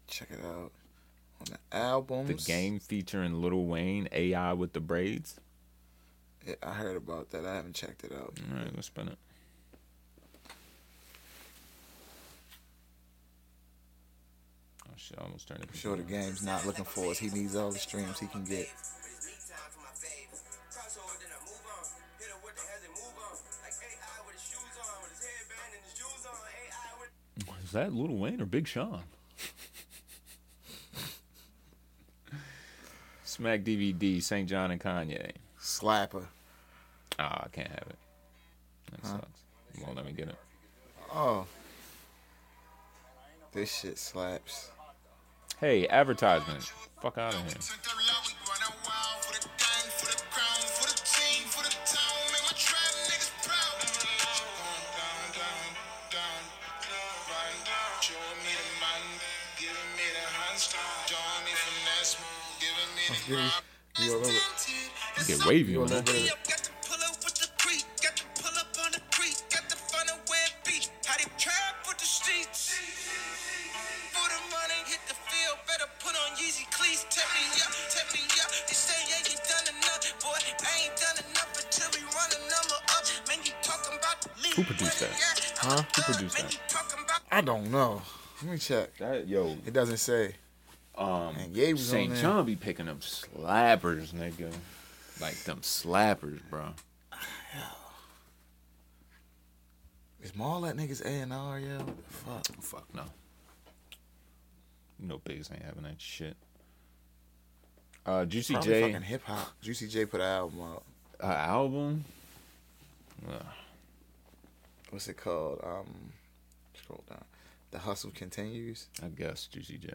check it out on the album. The game featuring Lil Wayne, AI with the braids. Yeah, I heard about that. I haven't checked it out. All right, let's spin it. Oh shit, I almost turned it. Sure the game's not looking for us. He needs all the streams he can get. Is that Little Wayne or Big Sean? Smack DVD, St. John and Kanye. Slapper. Ah, I can't have it. That sucks. You won't let me get it. Oh. This shit slaps. Hey, advertisement. Fuck out of here. Let's get wavy on that. bit of, Got to pull up with the creek, got to pull up on the creek, got to find a way to beat. How they trap with the streets. For the money, hit the field, better put on Yeezy cleats. Tell me up, tell me up. They say you ain't done enough, boy. I ain't done enough until we run a number up. Man, you talking about the league. Who produced that? Huh? Who produced that? you talking about I don't know. Let me check. That yo, It doesn't say. um, And Ye was St. John be picking up slappers, nigga. Like them slappers, bro. Is Maul that niggas A and R, yo? Fuck. Fuck no. Know, bigs ain't having that shit. Uh, Juicy Probably J, fucking hip hop. Juicy J put an album out. uh, album. Uh, What's it called? Um, scroll down. The hustle continues. I guess Juicy J.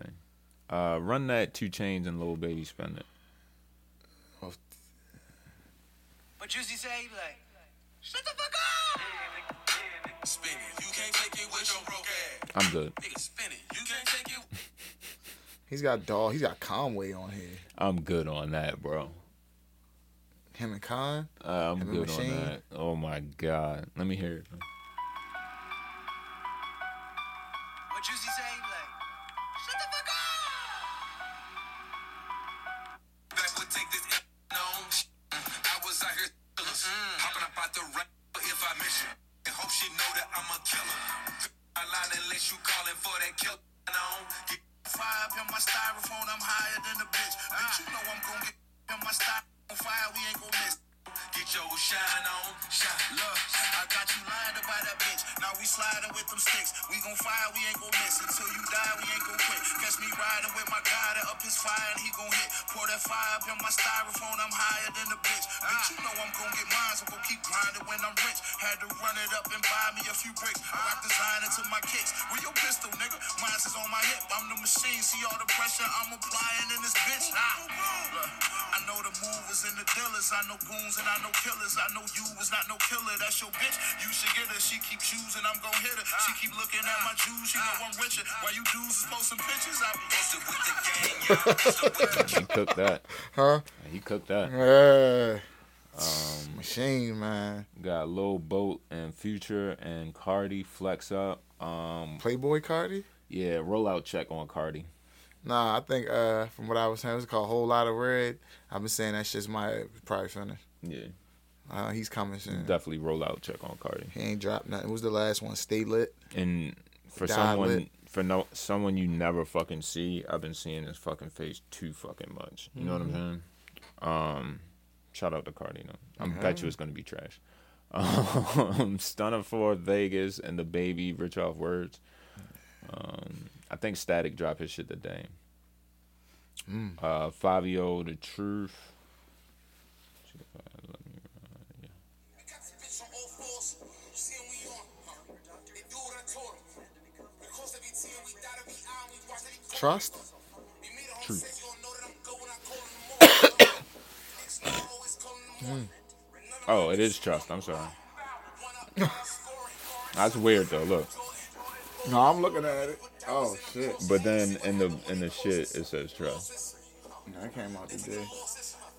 Uh, run that two chains and little baby spend it. But Juicy say, he be like, shut the fuck up. Spin it. You can't take it with your broke ass. I'm good. Nigga, spin it. You can't take it. He's got Dog. He's got Conway on here. I'm good on that, bro. Him and Con. Uh, I'm Heavy good Machine? on that. Oh my god. Let me hear it. What Juicy say, unless you calling for that kill On. Get fire up in my styrofoam, I'm higher than the bitch. Bitch, you know I'm gonna get in my styrofoam fire, we ain't gonna miss. Get your shine on, shine. Look, I got you lined up by that bitch. Now we sliding with them sticks. We gon' fire, we ain't gon' miss. Until you die, we ain't gon' quit. Catch me riding with my guy to up his fire and he gon' hit. Pour that fire up in my styrofoam, I'm higher than the bitch. Bitch, you know I'm gon' get mine, so gon' keep grinding when I'm rich. Had to run it up and buy me a few bricks. I rock designer to my kicks. With your pistol, nigga. Mine's is on my hip. I'm the machine. See all the pressure I'm applying in this bitch. Ah. Look, I know the movers and the dealers. I know goons and I know killers. I know you was not no killer. That's your bitch. You should get her. She keep choosing. I'm gon' hit her. She keep looking at my jewels. She know I'm richer. Why you dudes is posting pictures? I be posted with the gang, y'all. With the He cooked that. Huh? He cooked that. Yeah. Um, Machine, man. Got Lil Boat and Future and Carti flex up. Um, Playboi Carti? yeah, rollout check on Carti. Nah, I think uh, from what I was saying, it's called Whole Lotta Red. I've been saying that shit's my probably finished. Yeah, Uh, he's coming soon. definitely rollout check on Carti. He ain't dropped nothing. What was the last one? Stay lit. And for Die someone lit. for no someone you never fucking see, I've been seeing his fucking face too fucking much. You know what I'm saying? Um, shout out to Carti. No, I bet you it's gonna be trash. Um, Stunner for Vegas and the baby rich off words. Um, I think Static dropped his shit today. Uh, Fabio the Truth. Trust? Truth. Oh, it is Trust. I'm sorry. That's weird though. Look, No, I'm looking at it. Oh shit. but then in the in the shit it says Trust. No, that came out today.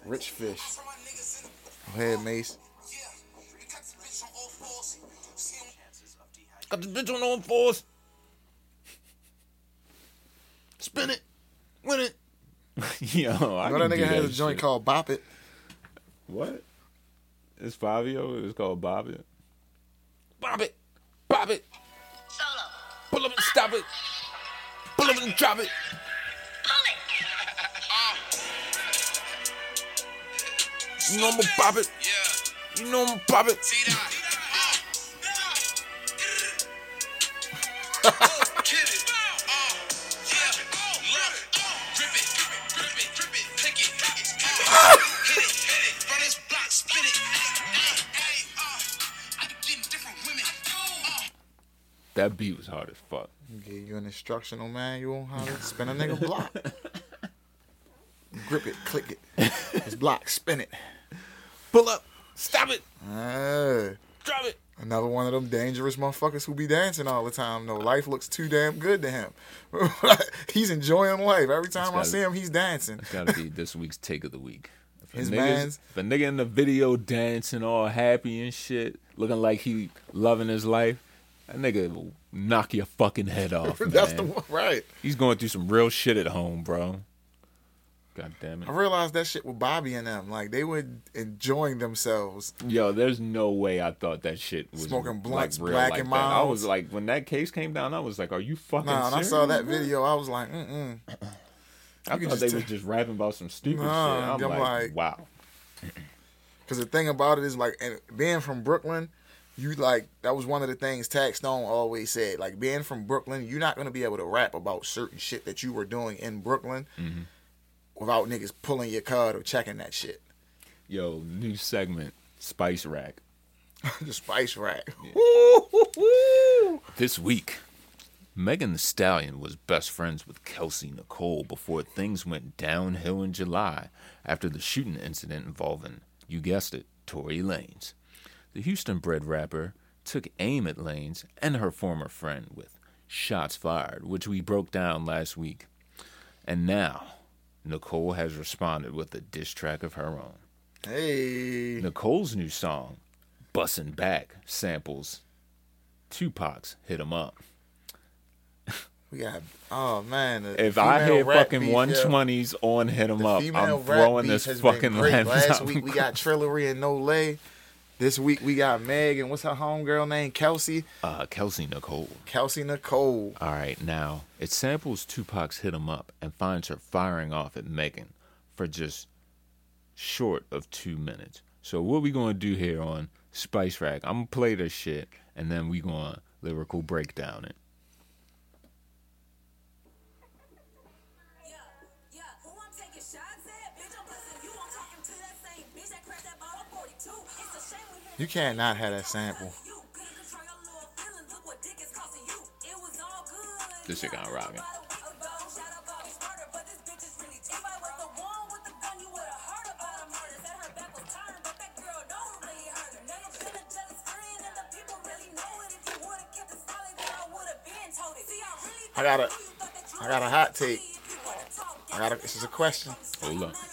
Rich Fish. Go ahead, Mace. Got this bitch on all fours. Spin it. Win it. Yo, I know can that nigga has a shit. joint called Bop It. What? It's Fabio. It's called Bob It. Bob it. Bob it. Solo. Pull up and stop it. Pull up Stop it, drop it. You know I'm gonna pop it. Yeah. You know I'm gonna pop it. That beat was hard as fuck. Give you an instructional manual on how to spin a nigga block. Grip it, click it. It's block, spin it. Pull up. Stop it. Ah, Drop it. another one of them dangerous motherfuckers who be dancing all the time. though. life looks too damn good to him. he's enjoying life. Every time I gotta- see him, he's dancing. It's gotta be this week's take of the week. If His mans- a nigga in the video dancing all happy and shit, looking like he loving his life, that nigga will knock your fucking head off. That's the one, right? He's going through some real shit at home, bro. God damn it. I realized that shit with Bobby and them. Like they were enjoying themselves. Yo, there's no way I thought that shit was Smoking blunts, like, black like and that. I was like, when that case came down, I was like, "Are you fucking?" Nah, and I saw that bro? video. I was like, mm mm. I thought they just was just rapping about some stupid Nah, shit. I'm, I'm like, like- wow. Because the thing about it is like, and being from Brooklyn, you like that was one of the things Tax Stone always said. Like being from Brooklyn, you're not gonna be able to rap about certain shit that you were doing in Brooklyn Mm-hmm. without niggas pulling your card or checking that shit. Yo, new segment, Spice Rack. the Spice Rack. This week, Megan Thee Stallion was best friends with Kelsey Nicole before things went downhill in July after the shooting incident involving, you guessed it, Tory Lanez. The Houston bred rapper took aim at Lanez and her former friend with shots fired, which we broke down last week. And now, Nicole has responded with a diss track of her own. Hey, Nicole's new song, Bussin' Back, samples Tupac's Hit 'em Up. we got. Oh man, If I hear fucking yeah. 120s on Hit 'em Up, I'm throwing this fucking great. Last week we got Trillery and No Lay. This week we got Meg and what's her homegirl name? Kelsey. uh, Kelsey Nicole. Kelsey Nicole. All right, now it samples Tupac's Hit 'em Up and finds her firing off at Megan for just short of two minutes. So what we gonna do here on Spice Rack? I'm gonna play this shit and then we gonna lyrical breakdown it. It solid, then I would've been told it. See, I really I got a- you that you got a hot take. if you would've talked I got a, this is a question. Hold up.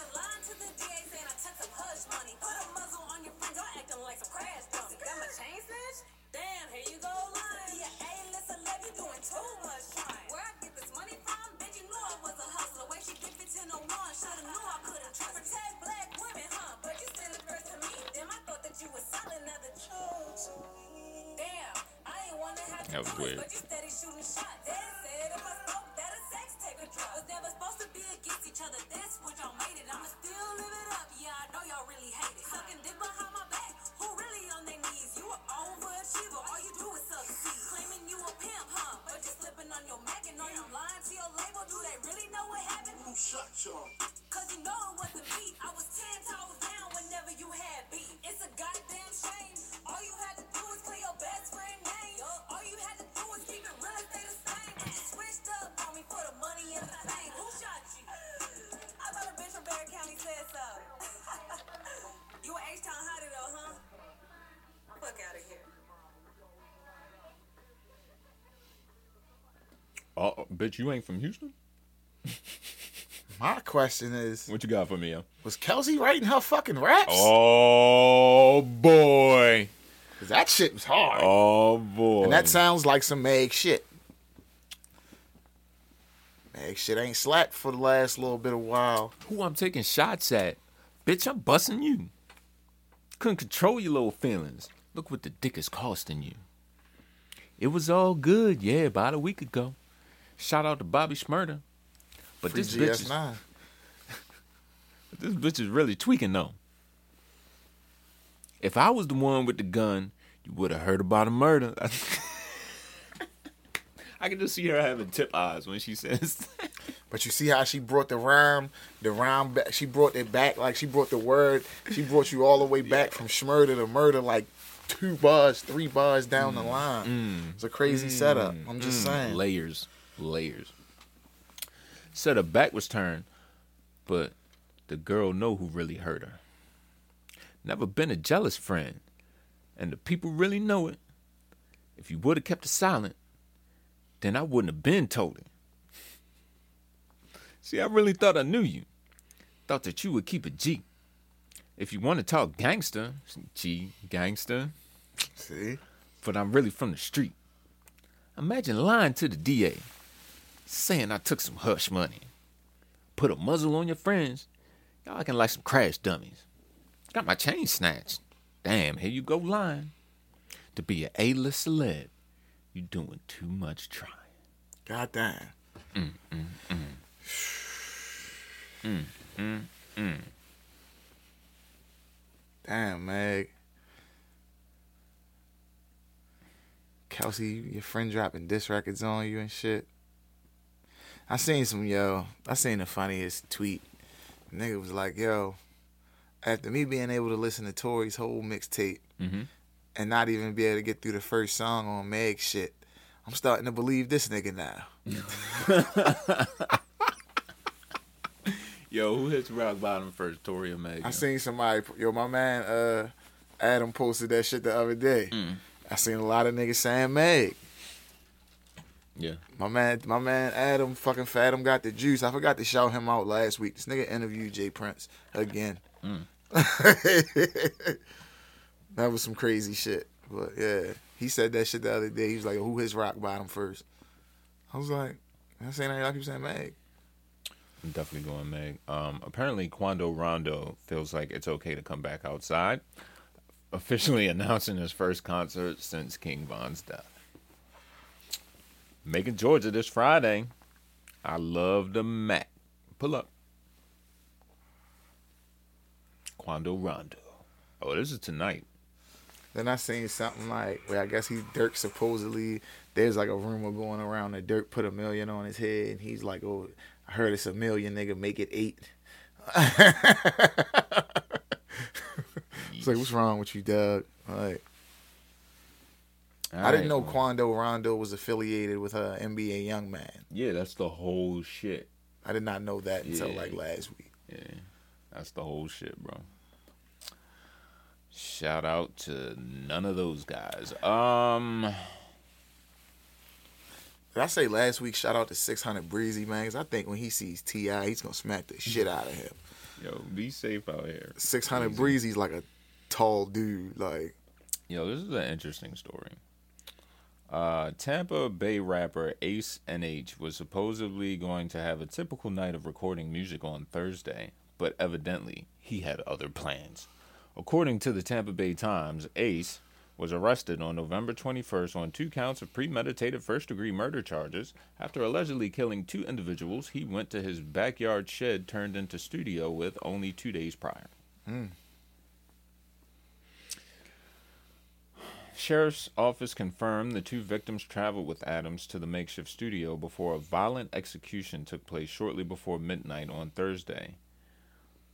That was weird. Bitch, you ain't from Houston? My question is, What you got for me, yo? was Kelsey writing her fucking raps? Oh boy. 'Cause that shit was hard. Oh boy. And that sounds like some Meg shit. Meg shit ain't slapped for the last little bit of while. who I'm taking shots at. Bitch, I'm busting you. Couldn't control your little feelings. Look what the dick is costing you. It was all good, yeah, about a week ago. Shout out to Bobby Shmurda. But Free this bitch, is, GS9. this bitch is really tweaking though. If I was the one with the gun, you would have heard about a murder. I can just see her having tip eyes when she says. But you see how she brought the rhyme, the rhyme back. She brought it back like she brought the word. She brought you all the way back from schmurder to murder, like two bars, three bars down the line. It's a crazy setup. I'm just Mm, saying. Layers, layers. Said her back was turned, but the girl know who really hurt her. Never been a jealous friend, and the people really know it. If you would have kept it silent, then I wouldn't have been told it. See, I really thought I knew you. Thought that you would keep it G. If you want to talk gangster, G gangster, See, but I'm really from the street. Imagine lying to the DA, saying I took some hush money, put a muzzle on your friends. Y'all acting like some crash dummies. Got my chain snatched. Damn, here you go lying. To be an A-list celeb, you doing too much trying. goddamn. Mm, mm, mm. Damn, Meg. Kelsey, your friend dropping diss records on you and shit. I seen some yo. I seen the funniest tweet. Nigga was like, yo, after me being able to listen to Tory's whole mixtape Mhm. and not even be able to get through the first song on Meg shit, I'm starting to believe this nigga now. Yo, who hits rock bottom first, Tori or Meg? I seen somebody, yo, my man, uh, Adam posted that shit the other day. I seen a lot of niggas saying Meg. Yeah. My man, my man, Adam, fucking Fathom got the juice. I forgot to shout him out last week. This nigga interviewed Jay Prince again. that was some crazy shit. But yeah, he said that shit the other day. He was like, "Who hits rock bottom first? I was like, "I'm saying that y'all keep saying Meg." I'm definitely going Meg. Um, apparently, Quando Rondo feels like it's okay to come back outside, officially announcing his first concert since King Von's death. Macon, Georgia this Friday. I love the Mac. Pull up. Quando Rondo. Oh, this is tonight. Then I seen something like where I guess he Durk supposedly there's like a rumor going around that Durk put a million on his head and he's like, Oh, I heard it's a million, nigga, make it eight. it's like, what's wrong with you, Doug? Like I didn't know Quando Rondo was affiliated with uh, NBA Young Man. Yeah, that's the whole shit. I did not know that until Yeah. like last week. Yeah, that's the whole shit, bro. Shout out to none of those guys. Um, Did I say last week? Shout out to 600 Breezy man, 'cause I think when he sees Ti, he's gonna smack the shit out of him. yo, be safe out here. 600 Breezy. Breezy's like a tall dude. Like Yo, this is an interesting story. Uh, Tampa Bay rapper Ace NH was supposedly going to have a typical night of recording music on Thursday, but evidently he had other plans. According to the Tampa Bay Times, Ace was arrested on November 21st on two counts of premeditated first degree murder charges after allegedly killing two individuals he went to his backyard shed turned into studio with only two days prior. Sheriff's office confirmed the two victims traveled with Adams to the makeshift studio before a violent execution took place shortly before midnight on Thursday.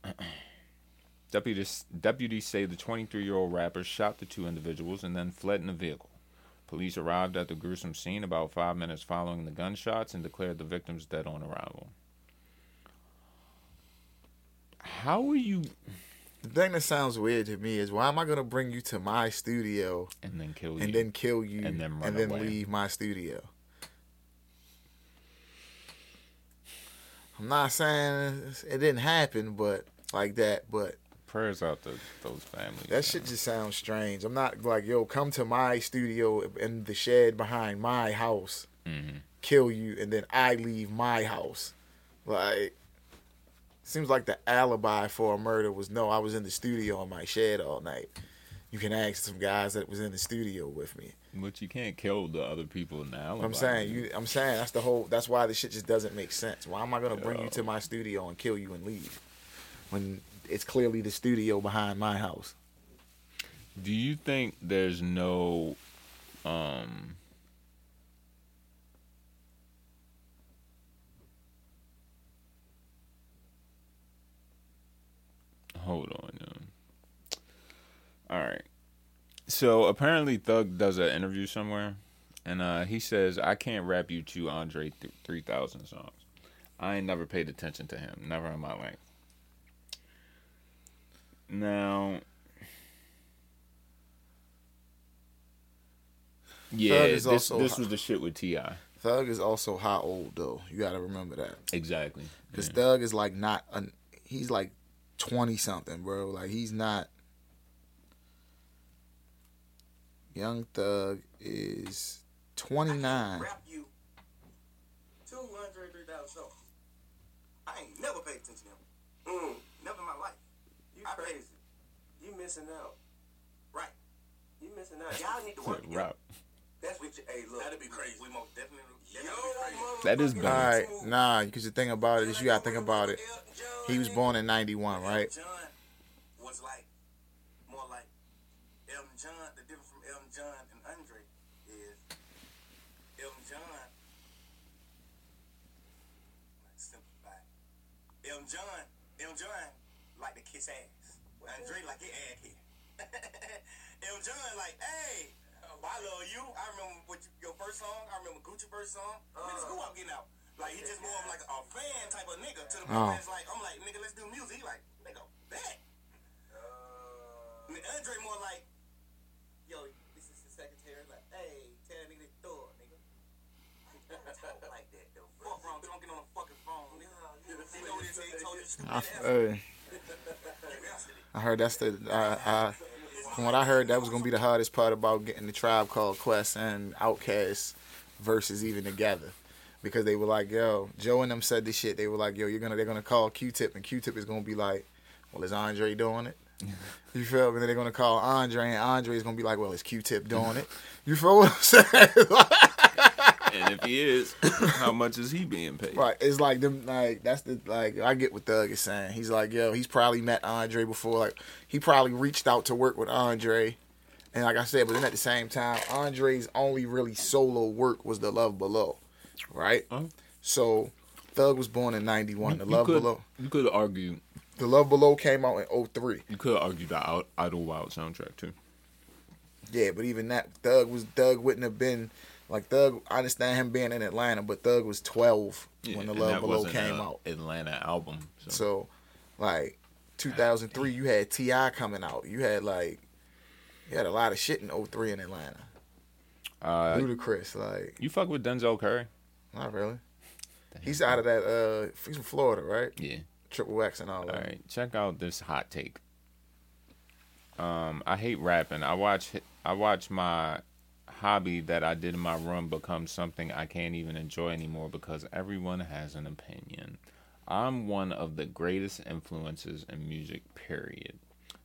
Deputies, deputies say the 23 year old rapper shot the two individuals and then fled in a vehicle. Police arrived at the gruesome scene about five minutes following the gunshots and declared the victims dead on arrival. How are you. The thing that sounds weird to me is why am I gonna bring you to my studio And then kill you. and then kill you And then run and then away. leave my studio? I'm not saying it didn't happen, but like that, but Prayers out to those families. That shit just sounds strange. I'm not like, yo, come to my studio in the shed behind my house, mm-hmm. kill you, and then I leave my house. Like, seems like the alibi for a murder was no, I was in the studio in my shed all night. You can ask some guys that was in the studio with me. But you can't kill the other people now. I'm saying you. I'm saying that's the whole. That's why this shit just doesn't make sense. Why am I gonna bring you to my studio and kill you and leave when it's clearly the studio behind my house? Do you think there's no um Hold on. All right. So apparently Thug does an interview somewhere and uh he says I can't rap you to Andre th- 3000 songs. I ain't never paid attention to him, never in my life. Now Yeah, this this was the shit with Ti. Thug is also how old though? You got to remember that Exactly. because Thug is like not. An, he's like twenty something, bro. Like he's not. Young Thug is twenty nine. Rap you 203,000 songs. I ain't never paid attention to him. Mm, never in my life. You I crazy. You missing out. Right. You missing out. Y'all need to work together. Rap. That's what you, hey, look. That'd be crazy. We most definitely, definitely That is bad. All right, nah. Because the thing about it is, you got to think about it. He was born in ninety one, right? John was like more like Elton John. The difference from Elton John and Andre is Elton John. Like simplify. Elton John, Elton John like to kiss ass. Andre like get ass here. Elton John like, hey, I love you. I remember what you, your first song. I remember Gucci first song. Nigga, who I'm getting out? Like he just more of like a fan type of nigga. To the point Oh. it's like I'm like nigga, let's do music. He like nigga, bet. Uh, Andre more like, yo, this is the secretary. Like, hey, tell that nigga to throw it, nigga. Talk like that though. Fuck wrong. Don't get on the fucking phone. Nigga. They know this. They told you I, ass. hey, You answered it. I heard that's the. Uh, uh, from what I heard, that was gonna be the hardest part about getting the tribe called Quest and Outkast Verzuz even together, because they were like, "Yo," Joe and them said this shit. They were like, "Yo, you're gonna they're gonna call Q-Tip, and Q-Tip is gonna be like, well, is Andre doing it?" You feel me? Then they're gonna call Andre, and Andre is gonna be like, "Well, is Q-Tip doing it?" You feel what I'm saying? And if he is, how much is he being paid? Right. It's like them like that's the like I get what Thug is saying. He's like, yo, he's probably met Andre before. Like he probably reached out to work with Andre. And like I said, but then at the same time, Andre's only really solo work was the Love Below. Right? Oh. So Thug was born in ninety one. The Love could, Below You could argue. The Love Below came out in 03. You could argue the Out- Idlewild soundtrack too. Yeah, but even that Thug was Thug wouldn't have been like Thug I understand him being in Atlanta, but Thug was twelve Yeah, when the Love Below came out. Atlanta album. So, So, like, 2003, you had Ti coming out. You had like, you had a lot of shit in 03 in Atlanta. uh, Ludacris, like, you fuck with Denzel Curry? not really. He's out of that. uh He's from Florida, right? Yeah. Triple X and all All that. right, check out this hot take. Um, I hate rapping. I watch I watch my hobby that I did in my room become something I can't even enjoy anymore because everyone has an opinion. I'm one of the greatest influences in music. Period.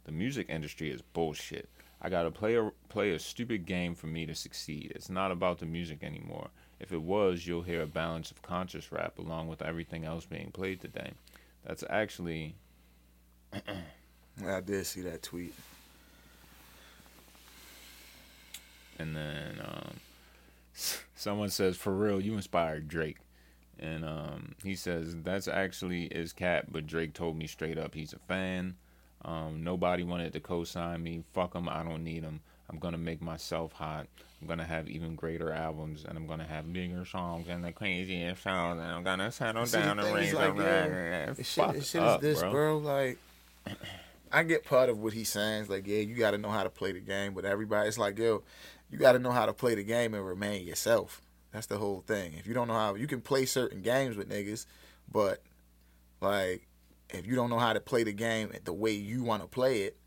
The music industry is bullshit. I gotta play a play a stupid game for me to succeed. It's not about the music anymore. If it was, you'll hear a balance of conscious rap along with everything else being played today. That's actually I did see that tweet. And then um, someone says, "For real, you inspired Drake," and um, he says, "That's actually his cat, but Drake told me straight up he's a fan. Um, nobody wanted to co-sign me. Fuck him. I don't need him. I'm gonna make myself hot. I'm gonna have even greater albums, and I'm gonna have bigger songs and the craziest songs, and I'm gonna settle See, down the and raise is, like, yeah, This shit, Fuck this shit up, is this, bro. bro. Like, I get part of what he's saying. It's like, yeah, you got to know how to play the game, but everybody, it's like, yo, you got to know how to play the game and remain yourself. That's the whole thing. If you don't know how, you can play certain games with niggas, but like, if you don't know how to play the game the way you want to play it,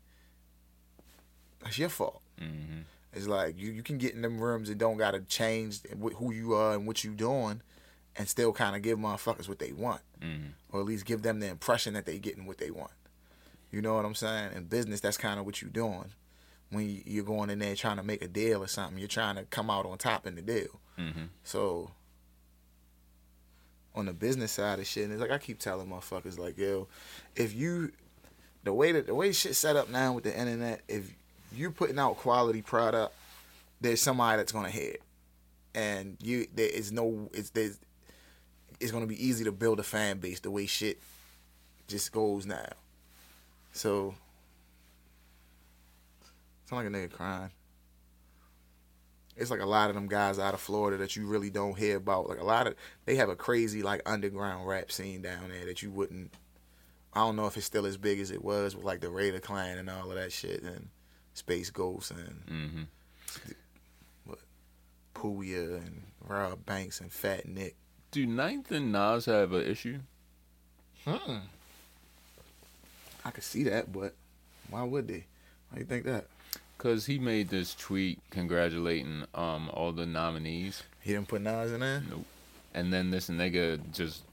that's your fault. hmm It's like you, you can get in them rooms and don't gotta change who you are and what you doing, and still kind of give motherfuckers what they want, Mhm. or at least give them the impression that they getting what they want. You know what I'm saying? In business, that's kind of what you doing. When you- you're going in there trying to make a deal or something. You're trying to come out on top in the deal. Mm-hmm. So on the business side of shit, and it's like I keep telling motherfuckers like, yo, if you the way that the way shit set up now with the internet, if you putting out quality product, there's somebody that's gonna hear it. And you there is no it's there's it's gonna be easy to build a fan base the way shit just goes now. So sound like a nigga crying it's like a lot of them guys out of Florida that you really don't hear about. Like a lot of they have a crazy like underground rap scene down there that you wouldn't. I don't know if it's still as big as it was with like the Raider Clan and all of that shit and Space Ghost and Mm-hmm. what Pouya and Rob Banks and Fat Nick. Do 9th and Nas have an issue? Hmm. I could see that, but why would they? Why you think that? Cause he made this tweet congratulating um all the nominees, He didn't put Nas in there. Nope. And then this nigga just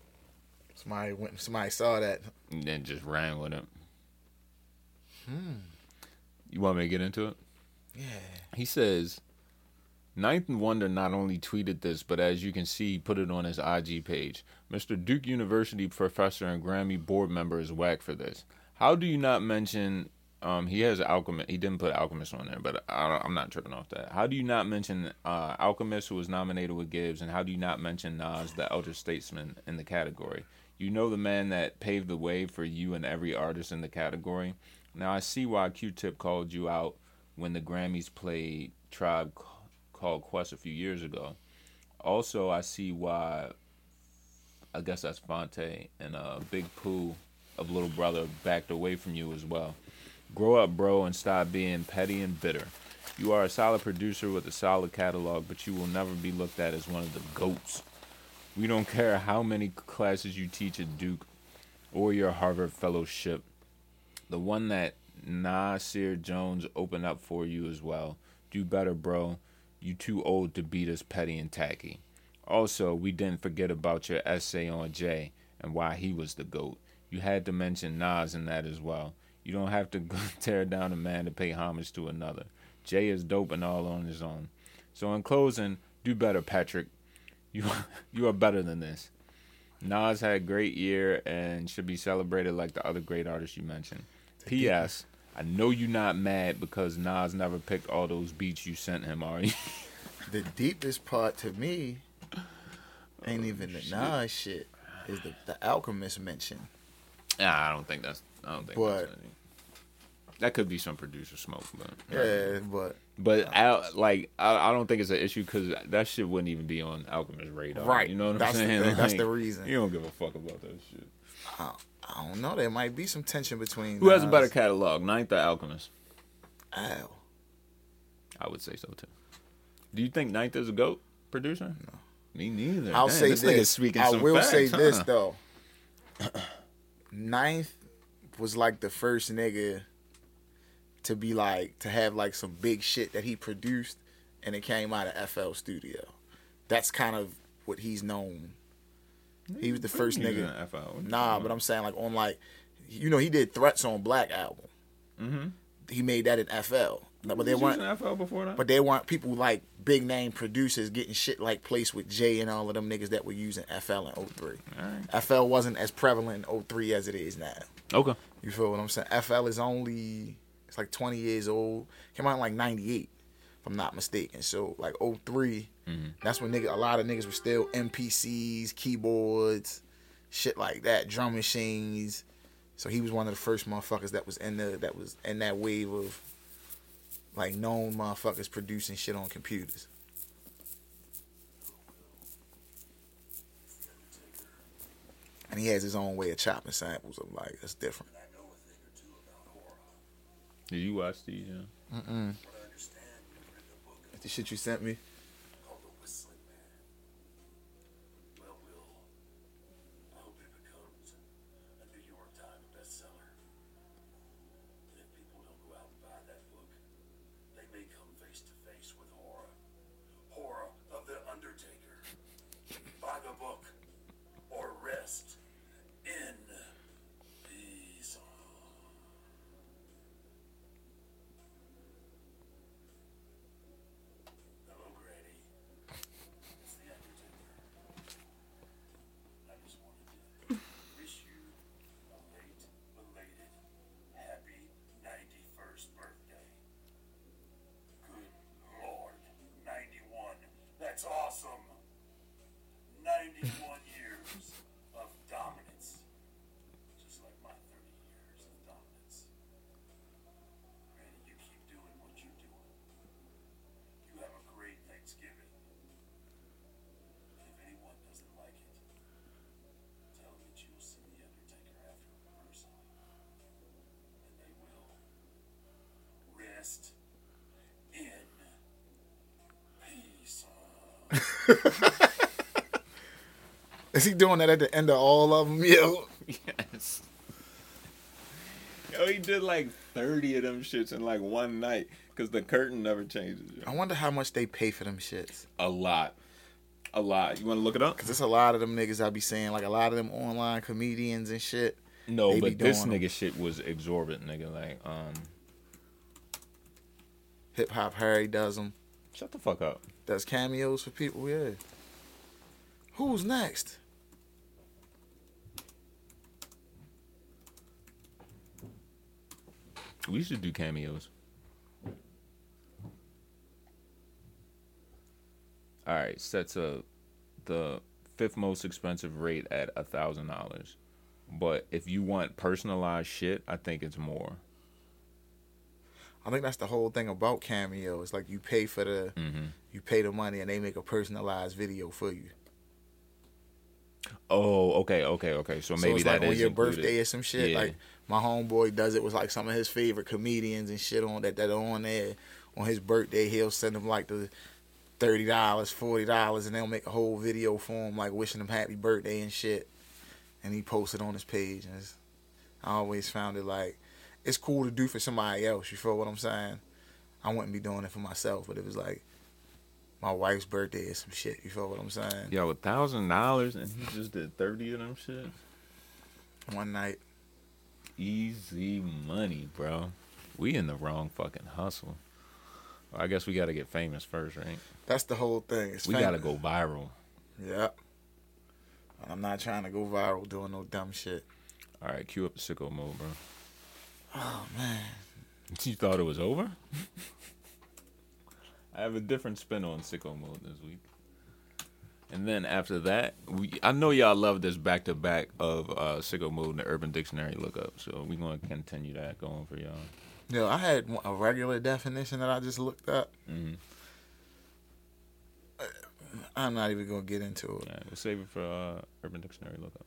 Somebody went. Somebody saw that. And then just ran with it. Hmm. You want me to get into it? Yeah. He says, 9th and Wonder not only tweeted this, but as you can see, he put it on his IG page. Mr. Duke University professor and Grammy board member is whack for this. How do you not mention? Um, he has Alchemist. He didn't put Alchemist on there, but I I'm not tripping off that. How do you not mention uh, Alchemist, who was nominated with Gibbs, and how do you not mention Nas, the elder statesman, in the category? You know the man that paved the way for you and every artist in the category. Now I see why Q-Tip called you out when the Grammys played Tribe Called Quest a few years ago. Also, I see why. I guess that's Phonte and uh, Big Pooh of Little Brother backed away from you as well. Grow up, bro, and stop being petty and bitter. You are a solid producer with a solid catalog, but you will never be looked at as one of the goats. We don't care how many classes you teach at Duke or your Harvard fellowship. The one that Nasir Jones opened up for you as well. Do better, bro. You too old to beat us petty and tacky. Also, we didn't forget about your essay on Jay and why he was the GOAT. You had to mention Nas in that as well. You don't have to tear down a man to pay homage to another. Jay is dope and all on his own. So in closing, do better, Patrick. You you are better than this. Nas had a great year and should be celebrated like the other great artists you mentioned. P.S. I know you're not mad because Nas never picked all those beats you sent him, are you? The deepest part to me ain't oh, even the shit. Nas shit. Is the, the Alchemist mention. Nah, I don't think that's. I don't think But- That could be some producer smoke, but Yeah, but But I, like, I, I don't think it's an issue because that shit wouldn't even be on Alchemist radar. Right. You know what That's I'm saying? thing. That's the reason. You don't give a fuck about that shit. I, I don't know. There might be some tension between. Who has a better catalog, 9th or Alchemist? Al. I would say so too. Do you think 9th is a goat producer? No. Me neither. I'll Damn, say this. this. speaking I will say facts, this though. 9th was like the first nigga to be like to have like some big shit that he produced, and it came out of FL Studio. That's kind of what he's known. He was the first nigga. in FL. Nah, but? I'm saying like on like, you know, he did Threats on Black album. Mhm. He made that in FL, but they Was weren't. FL before that. But they weren't people like big name producers getting shit like placed with Jay and all of them niggas that were using FL in 03. Alright. FL wasn't as prevalent in 03 as it is now. Okay. You feel what I'm saying? FL is only it's like 20 years old. Came out in like 98, if I'm not mistaken. So like 3 mm-hmm. that's when nigga a lot of niggas were still MPCs, keyboards, shit like that, drum machines. So he was one of the first motherfuckers that was in the that was in that wave of like known motherfuckers producing shit on computers. And he has his own way of chopping samples. I'm like, that's different. Did you watch these? Yeah. Mm-mm. The shit you sent me. rest in peace. Is he doing that at the end of all of them, yo? Yes. Yo, he did like 30 of them shits in like one night because the curtain never changes. Yo. I wonder how much they pay for them shits. A lot. A lot. You want to look it up? Because it's a lot of them niggas I be saying like a lot of them online comedians and shit. No, but this them. nigga shit was exorbitant, nigga. Like, um, Hip Hop Harry does them. shut the fuck up. Does cameos for people. Yeah. Who's next? We should do cameos. All right, sets a the fifth most expensive rate at a thousand dollars, but if you want personalized shit, I think it's more. I think that's the whole thing about cameo. It's like you pay for the, Mm-hmm. you pay the money, and they make a personalized video for you. Oh, okay, okay, okay. So So maybe it's that like on your included. birthday or some shit. Yeah. Like my homeboy does it with like some of his favorite comedians and shit on that that are on there. On his birthday, he'll send them like the thirty dollars, forty dollars, and they'll make a whole video for him, like wishing him happy birthday and shit. And he posted on his page, and I always found it like it's cool to do for somebody else. You feel what I'm saying? I wouldn't be doing it for myself, but it was like my wife's birthday or some shit. You feel what I'm saying? Yo, a thousand dollars and he just did thirty of them shit. One night. Easy money, bro. We in the wrong fucking hustle. Well, I guess we got to get famous first, right? That's the whole thing. It's We fam- got to go viral. Yep. And I'm not trying to go viral doing no dumb shit. All right, cue up the sicko mode, bro. Oh man. You thought it was over? I have a different spin on sicko mode this week. And then after that, we I know y'all love this back to back of uh, sicko mode and the Urban Dictionary lookup, so we're gonna continue that going for y'all. Yo, I had a regular definition that I just looked up. Mhm. I'm not even gonna get into it. All right, we'll save it for uh, Urban Dictionary lookup.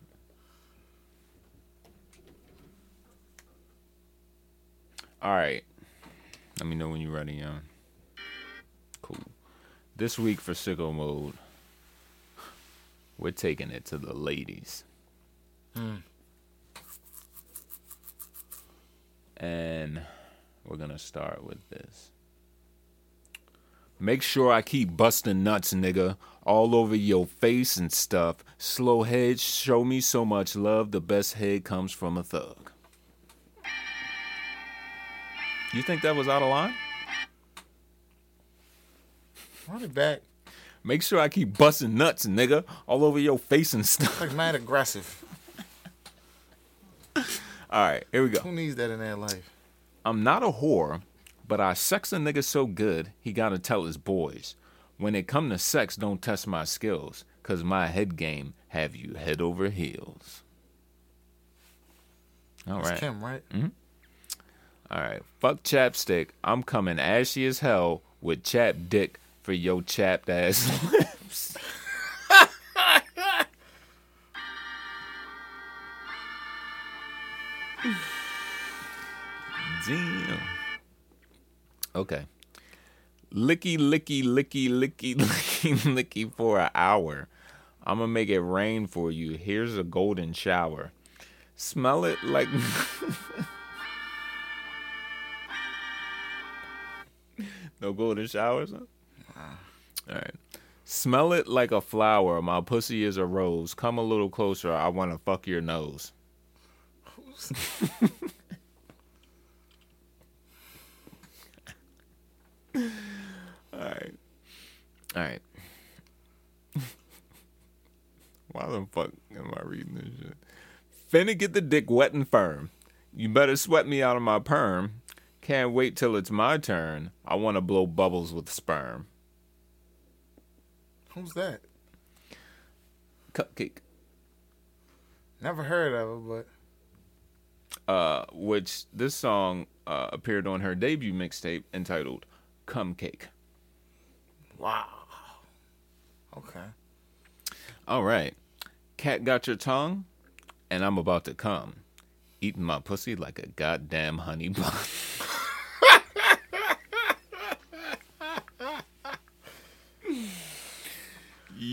All right. Let me know when you're ready, young. Cool. This week for sicko mode, we're taking it to the ladies. Hmm. And we're gonna start with this. Make sure I keep busting nuts, nigga, all over your face and stuff. Slow head, show me so much love. The best head comes from a thug. You think that was out of line? Run it back. Make sure I keep busting nuts, nigga, all over your face and stuff. Like mad aggressive. All right, here we go. Who needs that in their life? I'm not a whore, but I sex a nigga so good, he gotta tell his boys. When it come to sex, don't test my skills, cause my head game have you head over heels. All It's right. Kim, right? Mm-hmm. All right. Fuck chapstick. I'm coming ashy as hell with chap dick for yo chapped ass lips. Damn. Okay. Licky, licky, licky, licky, licky, licky for an hour. I'm gonna make it rain for you. Here's a golden shower. Smell it like. No golden showers, huh? All right. Smell it like a flower. My pussy is a rose. Come a little closer. I want to fuck your nose. All right. All right. Why the fuck am I reading this shit? Finna get the dick wet and firm. You better sweat me out of my perm. Can't wait till it's my turn. I want to blow bubbles with sperm. Who's that? Cupcake. Never heard of her, but Uh, which this song uh, appeared on her debut mixtape entitled "Cum Cake." wow. Okay. All right, cat got your tongue, and I'm about to come, eating my pussy like a goddamn honey bun.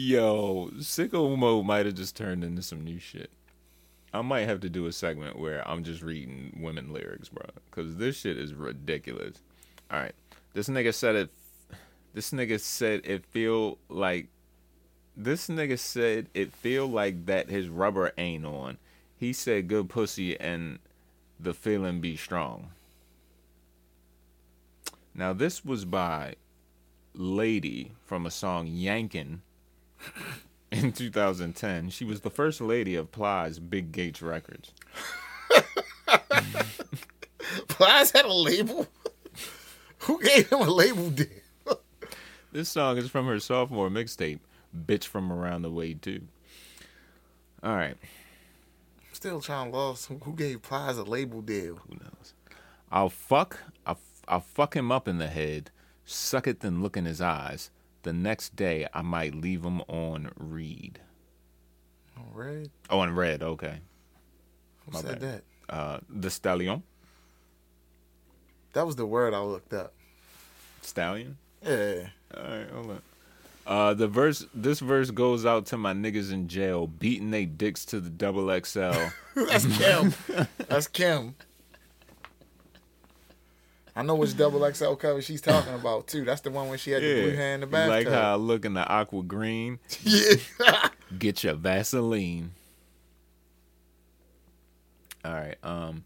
Yo, sicko mode might have just turned into some new shit. I might have to do a segment where I'm just reading women lyrics, bro, because this shit is ridiculous. All right, this nigga said it. This nigga said it feel like. This nigga said it feel like that his rubber ain't on. He said good pussy and the feeling be strong. Now this was by Lady from a song Yankin in 2010. She was the first lady of Plies Big Gates Records. Plies had a label. Who gave him a label deal? This song is from her sophomore mixtape, Bitch from Around the Way too. All right, Still trying to. Who who gave Plies a label deal? who knows? I'll fuck, I'll, I'll fuck him up in the head, suck it then look in his eyes. The next day I might leave them on read. On Red. Oh, on red, okay. Who My said bad. that? Uh, the stallion, That was the word I looked up. stallion. Yeah. All right, hold on. Uh, the verse, this verse goes out to my niggas in jail, beating they dicks to the double XL. That's Kim. That's Kim. I know which double XL cover she's talking about too. That's the one when she had the blue hair in the bathtub. like how I look in the aqua green. yeah. Get your Vaseline. All right. Um,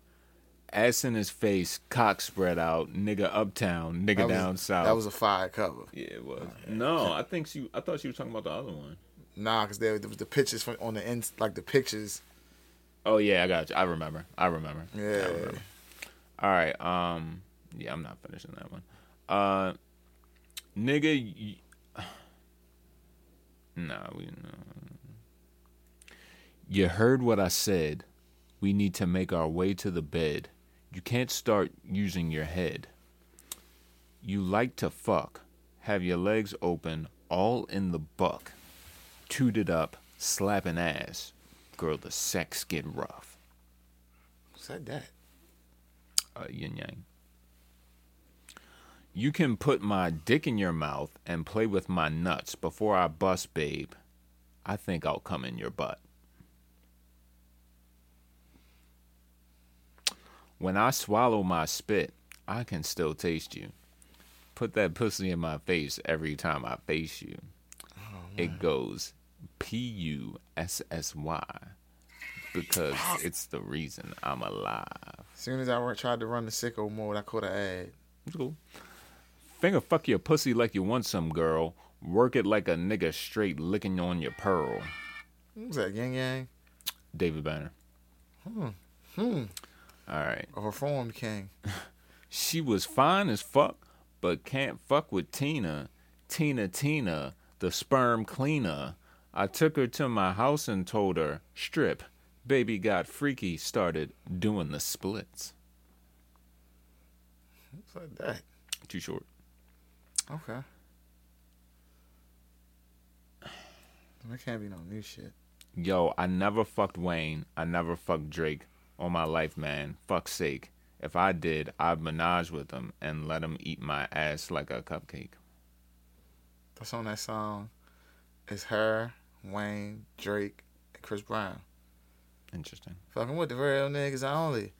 ass in his face, cock spread out, nigga uptown, nigga was- down south. That was a fire cover. yeah, it was. No, I think she. I thought she was talking about the other one. Nah, because there, there was the pictures from on the end, like the pictures. Oh yeah, I got you. I remember. I remember. I Yeah. remember. All right. Um. Yeah, I'm not finishing that one. Uh, nigga. Y- nah, we. No. You heard what I said. We need to make our way to the bed. You can't start using your head. You like to fuck. Have your legs open, all in the buck. Tooted up, slapping ass. Girl, the sex get rough. Who said that? uh, yin yang. You can put my dick in your mouth and play with my nuts before I bust, babe. I think I'll come in your butt. When I swallow my spit, I can still taste you. Put that pussy in my face every time I face you. Oh, it goes P U S S Y because it's the reason I'm alive. As soon as I tried to run the sicko mode, I caught an ad. It's cool. Finger fuck your pussy like you want some girl. Work it like a nigga straight licking on your pearl. Was that? Yang Yang? David Banner. Hmm. Hmm. All right. A reformed king. She was fine as fuck, but can't fuck with Tina. Tina Tina, the sperm cleaner. I took her to my house and told her, strip. Baby got freaky, started doing the splits. Who said that? Too short. Okay. That can't be no new shit. Yo, I never fucked Wayne. I never fucked Drake. On my life, man. Fuck's sake. If I did, I'd menage with him and let him eat my ass like a cupcake. That's on that song. It's her, Wayne, Drake, and Chris Brown. Interesting. Fucking with the real niggas only.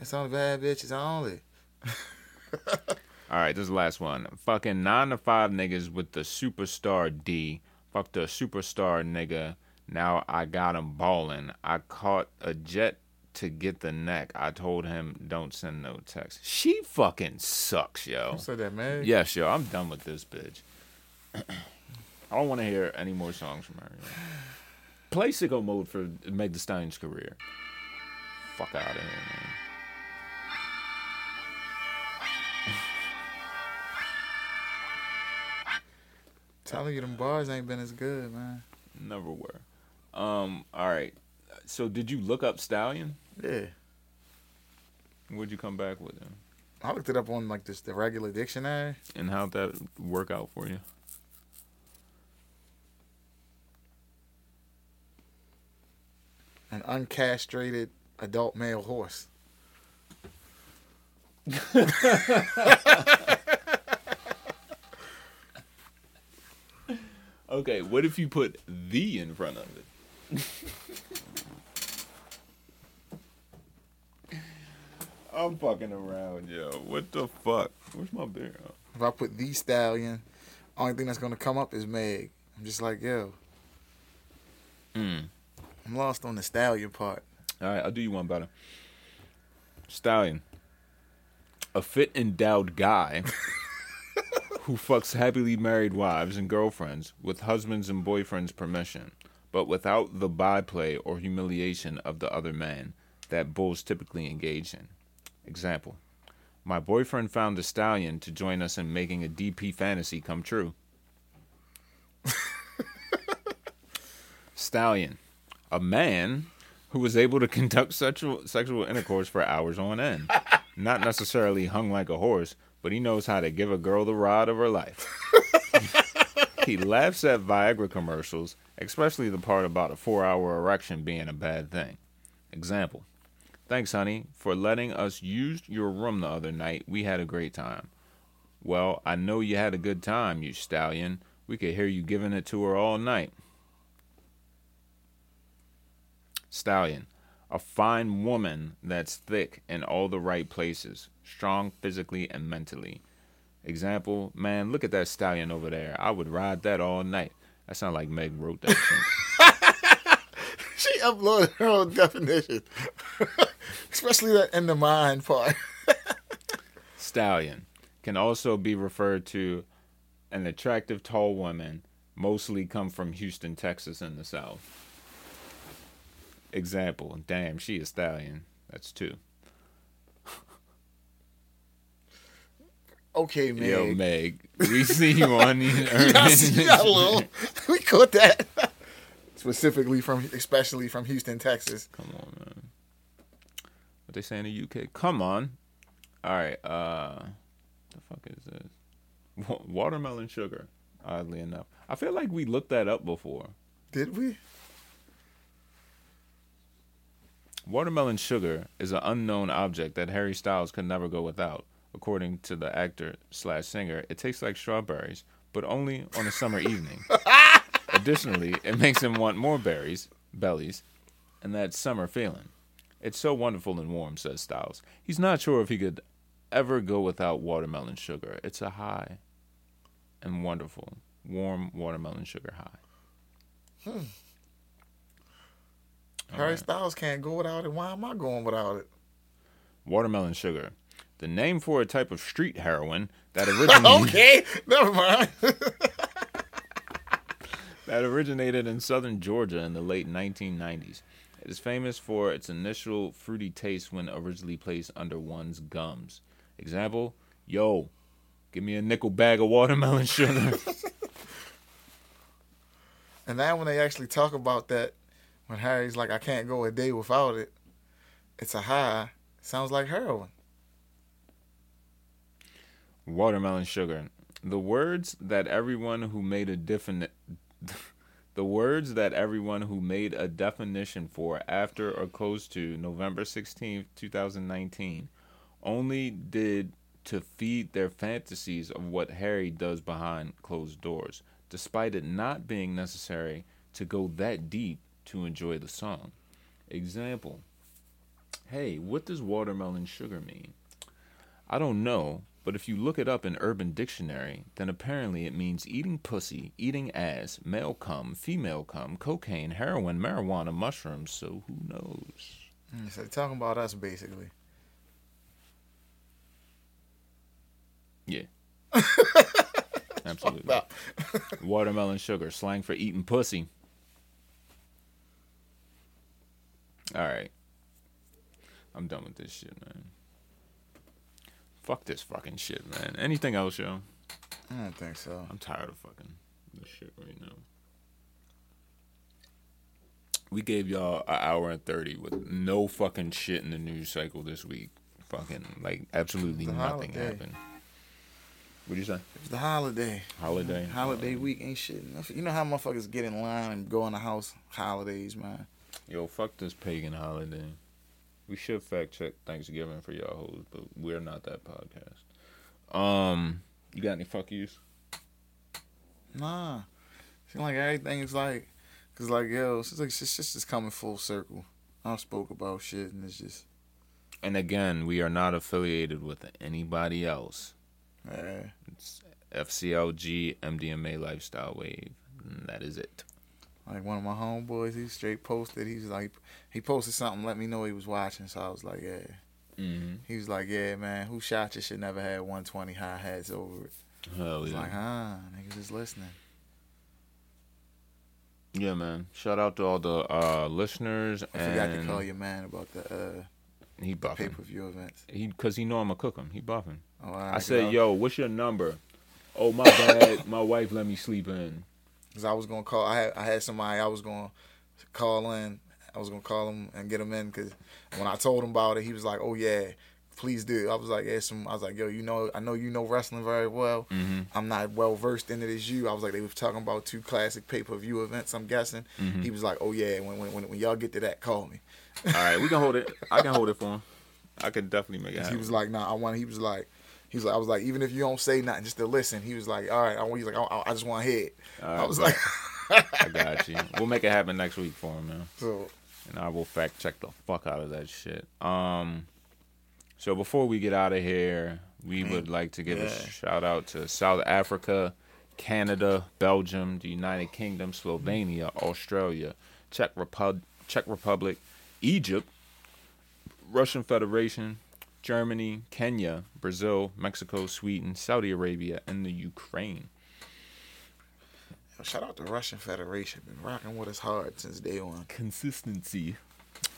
It's only bad bitches only. All right, this is the last one. Fucking nine to five niggas with the superstar D. Fuck the superstar nigga. Now I got him ballin'. I caught a jet to get the neck. I told him don't send no text. She fucking sucks, yo. Who said that, man? Yes, yo. I'm done with this bitch. I don't want to hear any more songs from her. yo. Play sicko mode for Meg Thee Stallion's career. Fuck out of here, man. Telling you them bars ain't been as good, man. Never were. Um. All right. So did you look up Stallion? Yeah. What'd you come back with him? I looked it up on like this the regular dictionary. And how'd that work out for you? An uncastrated adult male horse. Okay, what if you put the in front of it? I'm fucking around, yo. What the fuck? Where's my beer? If I put the stallion, only thing that's gonna come up is Meg. I'm just like, yo, Mm. I'm lost on the stallion part. All right, I'll do you one better. Stallion. A fit endowed guy who fucks happily married wives and girlfriends with husbands and boyfriends' permission, but without the byplay or humiliation of the other man that bulls typically engage in. Example My boyfriend found a stallion to join us in making a DP fantasy come true. Stallion. A man who was able to conduct sexual sexual intercourse for hours on end. Not necessarily hung like a horse, but he knows how to give a girl the ride of her life. he laughs at Viagra commercials, especially the part about a four hour erection being a bad thing. Example Thanks, honey, for letting us use your room the other night. We had a great time. Well, I know you had a good time, you stallion. We could hear you giving it to her all night. Stallion, a fine woman that's thick in all the right places, strong physically and mentally. Example, man, look at that stallion over there. I would ride that all night. That sounds like Meg wrote that. She uploaded her own definition, especially that in the mind part. Stallion can also be referred to an attractive tall woman, mostly come from Houston, Texas in the South. Example, damn, she a stallion. That's two. Okay, Meg. Yo, Meg, we see you on these Yeah, I see that little. we caught that. Specifically from, especially from Houston, Texas. Come on, man. What they say in the UK? Come on. All right. Uh, the fuck is this? Watermelon sugar. Oddly enough, I feel like we looked that up before. Did we? Watermelon sugar is an unknown object that Harry Styles could never go without. According to the actor slash singer, it tastes like strawberries, but only on a summer evening. Additionally, it makes him want more berries, bellies, and that summer feeling. It's so wonderful and warm, says Styles. He's not sure if he could ever go without watermelon sugar. It's a high and wonderful, warm watermelon sugar high. Hmm. Harry Styles can't go without it. Why am I going without it? Watermelon sugar. The name for a type of street heroin that originated okay, never mind. that originated in southern Georgia in the late 1990s. It is famous for its initial fruity taste when originally placed under one's gums. Example, yo, give me a nickel bag of watermelon sugar. and now when they actually talk about that, when Harry's like, I can't go a day without it, it's a high. Sounds like heroin. Watermelon sugar. The words that everyone who made a definite the words that everyone who made a definition for after or close to November 16th, 2019 only did to feed their fantasies of what Harry does behind closed doors, despite it not being necessary to go that deep to enjoy the song. Example Hey, what does watermelon sugar mean? I don't know, but if you look it up in Urban Dictionary, then apparently it means eating pussy, eating ass, male cum, female cum, cocaine, heroin, marijuana, mushrooms, so who knows? Mm, So they're talking about us basically. Yeah. Absolutely. Watermelon sugar, slang for eating pussy. All right. I'm done with this shit, man. Fuck this fucking shit, man. Anything else, yo? I don't think so. I'm tired of fucking this shit right now. We gave y'all an hour and thirty with no fucking shit in the news cycle this week. Fucking like absolutely nothing holiday. happened. What do you say? It's the holiday. Holiday. Holiday week ain't shit. You know how motherfuckers get in line and go in the house holidays, man. Yo, fuck this pagan holiday. We should fact check Thanksgiving for y'all hoes, but we're not that podcast. Um, you got any fuck yous? Nah. Seem like everything is like, cause like yo, it's like it's just, it's just coming full circle. I spoke about shit and it's just, And again, we are not affiliated with anybody else. yeah. It's FCLG MDMA Lifestyle Wave. And that is it. Like one of my homeboys, he straight posted. He was like, he posted something, let me know he was watching. So I was like, yeah. Mm-hmm. He was like, yeah, man, who shot you should never had 120 hi-hats over it. Hell was yeah. like, huh, niggas is listening. Yeah, man. Shout out to all the uh, listeners. I forgot to call your man about the uh, He pay buffing. per view events. He because he know I'm gonna cook him. He buffing. Oh, I said, yo, what's your number? Oh my bad, my wife let me sleep in. Cause I was gonna call. I had I had somebody I was gonna call in. I was gonna call him and get him in because when I told him about it, he was like, "Oh yeah, please do." I was like, "Yeah, some." I was like, "Yo, you know, I know you know wrestling very well. Mm-hmm. I'm not well versed in it as you." I was like, "They were talking about two classic pay per view events. I'm guessing." Mm-hmm. He was like, "Oh yeah, when when when, when y'all get to that, call me." All right, we can hold it. I can hold it for him. I could definitely make it happen. He was like, "Nah, I want." He was like. He was like, I was like, even if you don't say nothing, just to listen. He was like, all right. I want. He's like, I, I just want to hear it. All I was bet. like, I got you. We'll make it happen next week for him, man. so and I will fact check the fuck out of that shit. Um, so before we get out of here, we would like to give a shout out to South Africa, Canada, Belgium, the United Kingdom, Slovenia, Australia, Czech Repub- Czech Republic, Egypt, Russian Federation, Germany, Kenya, Brazil, Mexico, Sweden, Saudi Arabia, and the Ukraine. shout out to the Russian Federation. Been rocking with us hard since day one. consistency.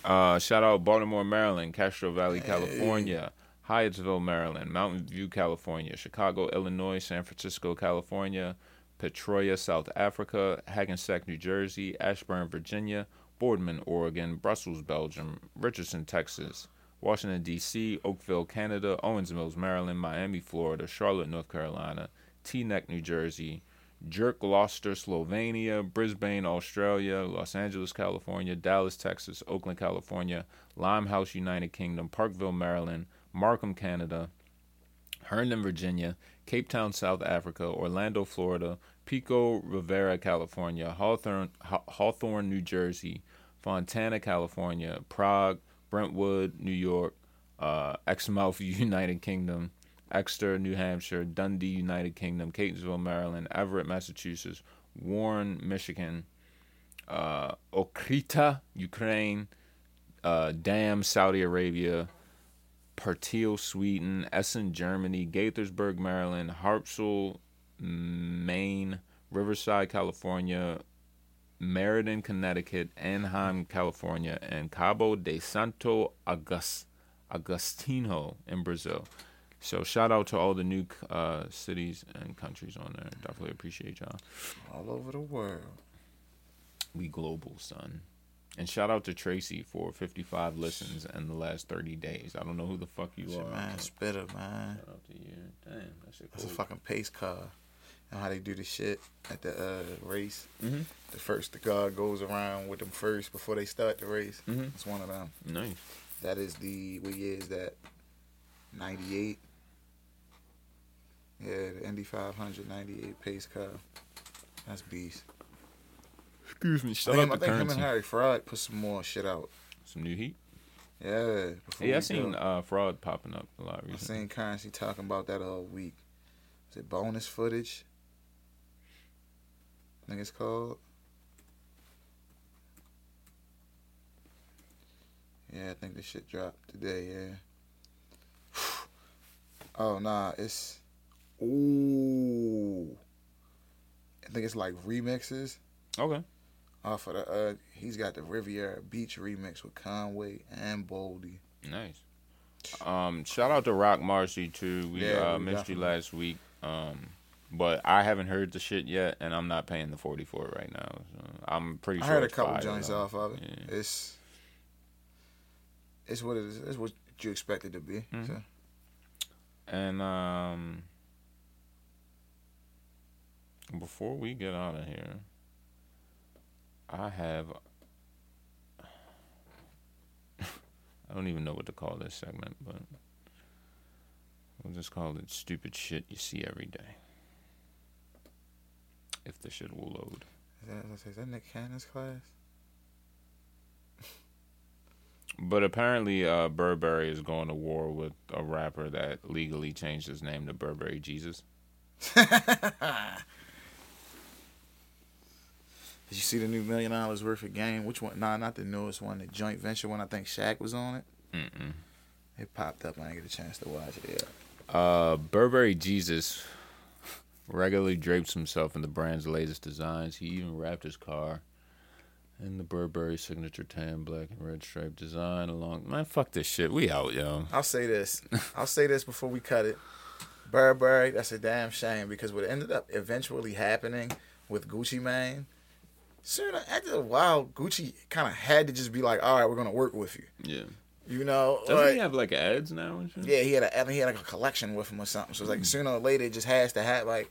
Uh, shout out Baltimore, Maryland, Castro Valley, California, Hyattsville, Maryland, Mountain View, California, Chicago, Illinois, San Francisco, California, Pretoria, South Africa, Hackensack, New Jersey, Ashburn, Virginia, Boardman, Oregon, Brussels, Belgium, Richardson, Texas, Washington, D.C., Oakville, Canada, Owings Mills, Maryland, Miami, Florida, Charlotte, North Carolina, Teaneck, New Jersey, Jerk Gloucester, Slovenia, Brisbane, Australia, Los Angeles, California, Dallas, Texas, Oakland, California, Limehouse, United Kingdom, Parkville, Maryland, Markham, Canada, Herndon, Virginia, Cape Town, South Africa, Orlando, Florida, Pico Rivera, California, Hawthorne, Hawthorne, New Jersey, Fontana, California, Prague, Brentwood, New York, uh, Exmouth, United Kingdom, Exeter, New Hampshire, Dundee, United Kingdom, Catonsville, Maryland, Everett, Massachusetts, Warren, Michigan, uh, Okrita, Ukraine, uh, Dam, Saudi Arabia, Pertil, Sweden, Essen, Germany, Gaithersburg, Maryland, Harpswell, Maine, Riverside, California, Meriden, Connecticut, Anaheim, California, and Cabo de Santo August, Agostinho in Brazil. So shout out to all the new uh, cities and countries on there. Definitely appreciate y'all. All over the world. We global, son. And shout out to Tracy for 55 listens in the last 30 days. I don't know who the fuck you Shit, are. man, spitter, man. Shout out to you. Damn, that shit That's a fucking pace car. How they do the shit at the uh, race. Mhm. The first, the car goes around with them first before they start the race. Mhm. It's one of them. Nice. That is the what year is that? Ninety eight. Yeah, the Indy 500 98 pace car. That's beast. Excuse me. I think, I think him and Harry Fraud put some more shit out. Some new heat. Yeah. before Yeah, I seen uh, fraud popping up a lot recently. I seen Currency talking about that all week. Is it bonus footage? I think it's called. Yeah, I think this shit dropped today, yeah. oh nah, it's ooh. I think it's like remixes Okay. off of the uh he's got the Riviera Beach remix with Conway and Boldy. Nice. Um, shout out to Roc Marci too. We Yeah, uh, we missed you last week. Um, but I haven't heard the shit yet, and I'm not paying the forty for it right now. So I'm pretty I sure. I heard a couple joints off of it. Yeah. It's it's what it is. It's what you expect it to be. Mhm. So. And um, before we get out of here, I have. I don't even know what to call this segment, but we'll just call it "Stupid Shit You See Every Day." If the shit will load. is that is that Nick Cannon's class? But apparently, uh, Burberry is going to war with a rapper that legally changed his name to Burberry Jesus. Did you see the new million dollars worth of game? Which one? Nah, not the newest one. The joint venture one. I think Shaq was on it. Mm-mm. It popped up. I didn't get a chance to watch it. Yeah. Uh, Burberry Jesus regularly drapes himself in the brand's latest designs. He even wrapped his car in the Burberry signature tan, black, and red stripe design. Along, man, fuck this shit. We out, yo. I'll say this. I'll say this before we cut it. Burberry, that's a damn shame because what ended up eventually happening with Gucci Mane, sooner after a while, Gucci kind of had to just be like, "All right, we're gonna work with you." Yeah. You know, Doesn't like- he have like ads now and shit? yeah, he had a, I think he had like a collection with him or something. So it's like sooner or later, it just has to have like.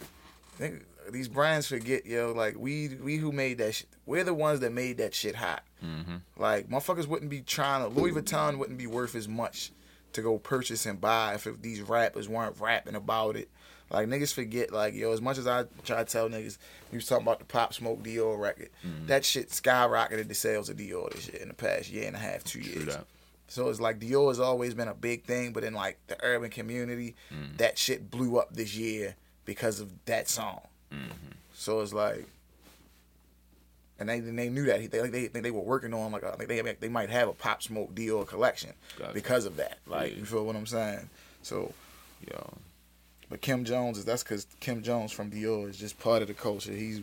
I think these brands forget, yo. Like we, we who made that shit. We're the ones that made that shit hot. Mm-hmm. Like motherfuckers wouldn't be trying to. Louis Vuitton wouldn't be worth as much to go purchase and buy if, if these rappers weren't rapping about it. Like niggas forget, like yo, as much as I try to tell niggas, we was talking about the Pop Smoke Dior record. Mm-hmm. That shit skyrocketed the sales of Dior this shit in the past year and a half, two True years. that. So it's like Dior has always been a big thing, but in like the urban community, that shit blew up this year because of that song. So it's like, and they they knew that they they they, they were working on like a, like they they might have a Pop Smoke Dior collection Gotcha. because of that. Like Yeah. you feel what I'm saying? So, Yo. But Kim Jones is that's because Kim Jones from Dior is just part of the culture. He's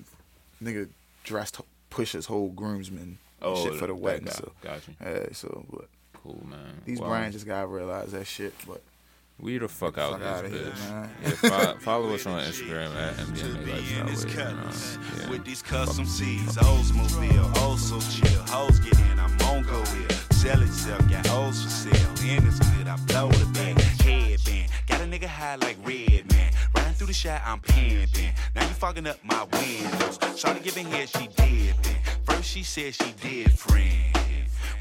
nigga dressed push his whole groomsmen and shit for the wedding. guy. So Got you. yeah, so but Cool, man. these Well, brands just gotta realize that shit. But We the fuck out fuck this outta here, bitch. man. Yeah, fo- follow us on Instagram at to MDMA be in Lifestyle. with, colors. uh, yeah. With these custom C's, Oldsmobile, oh so chill. Hoes get in, I'm on go here. Sell itself, got O's for sale. In it's good, I blow the bag. Headband, got a nigga high like red I'm pimping. Now you fogging up my windows. Shawty giving head, she dipping. First she said she did friend.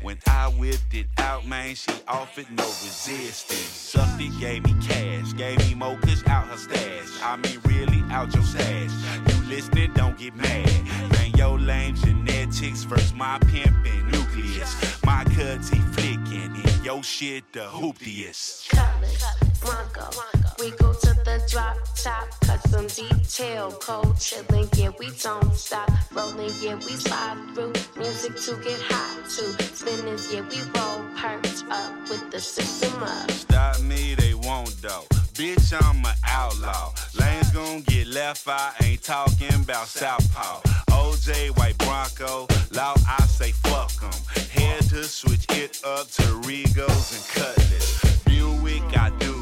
When I whipped it out, man, she offered no resistance. It, gave me cash, gave me kush out her stash. I mean, really out your stash. You listening, don't get mad. Man, your lame genetics versus my pimpin' nucleus. My cuts he flicking, your shit the hoopiest. colors, Bronco. We go to drop top, custom detail, cold chillin', yeah, we don't stop. Rolling, yeah, we slide through. Music to get hot to. Spinners, yeah, we roll perched up with the system up. Stop me, they won't though. Bitch, I'm an outlaw. Lanes gon' get left, I ain't talking about Southpaw. OJ, White Bronco, law, I say fuck fuck 'em. Head to switch it up to Regos and Cutlass. Buick, I do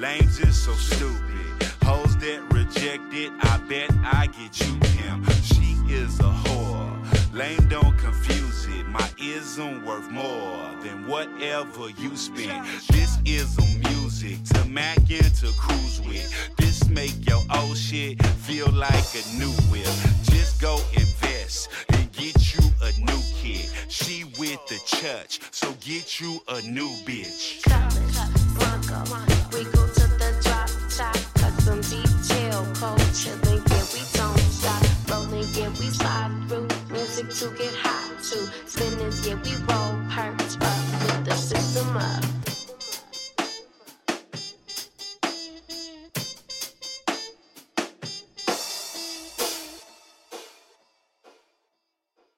it. Lanes is so stupid. Hoes that reject it, I bet I get you him. She is a whore. Lame, don't confuse it. My ism worth more than whatever you spend. This is a music to Mac and to cruise with. This make your old shit feel like a new whip. Just go invest and get you a new kid. She with the church, so get you a new bitch. colors, Bronco. yeah, we don't stop. rolling. yeah, we slide through. Music to get high to. Spinners, yeah, we roll perks up. With the system up.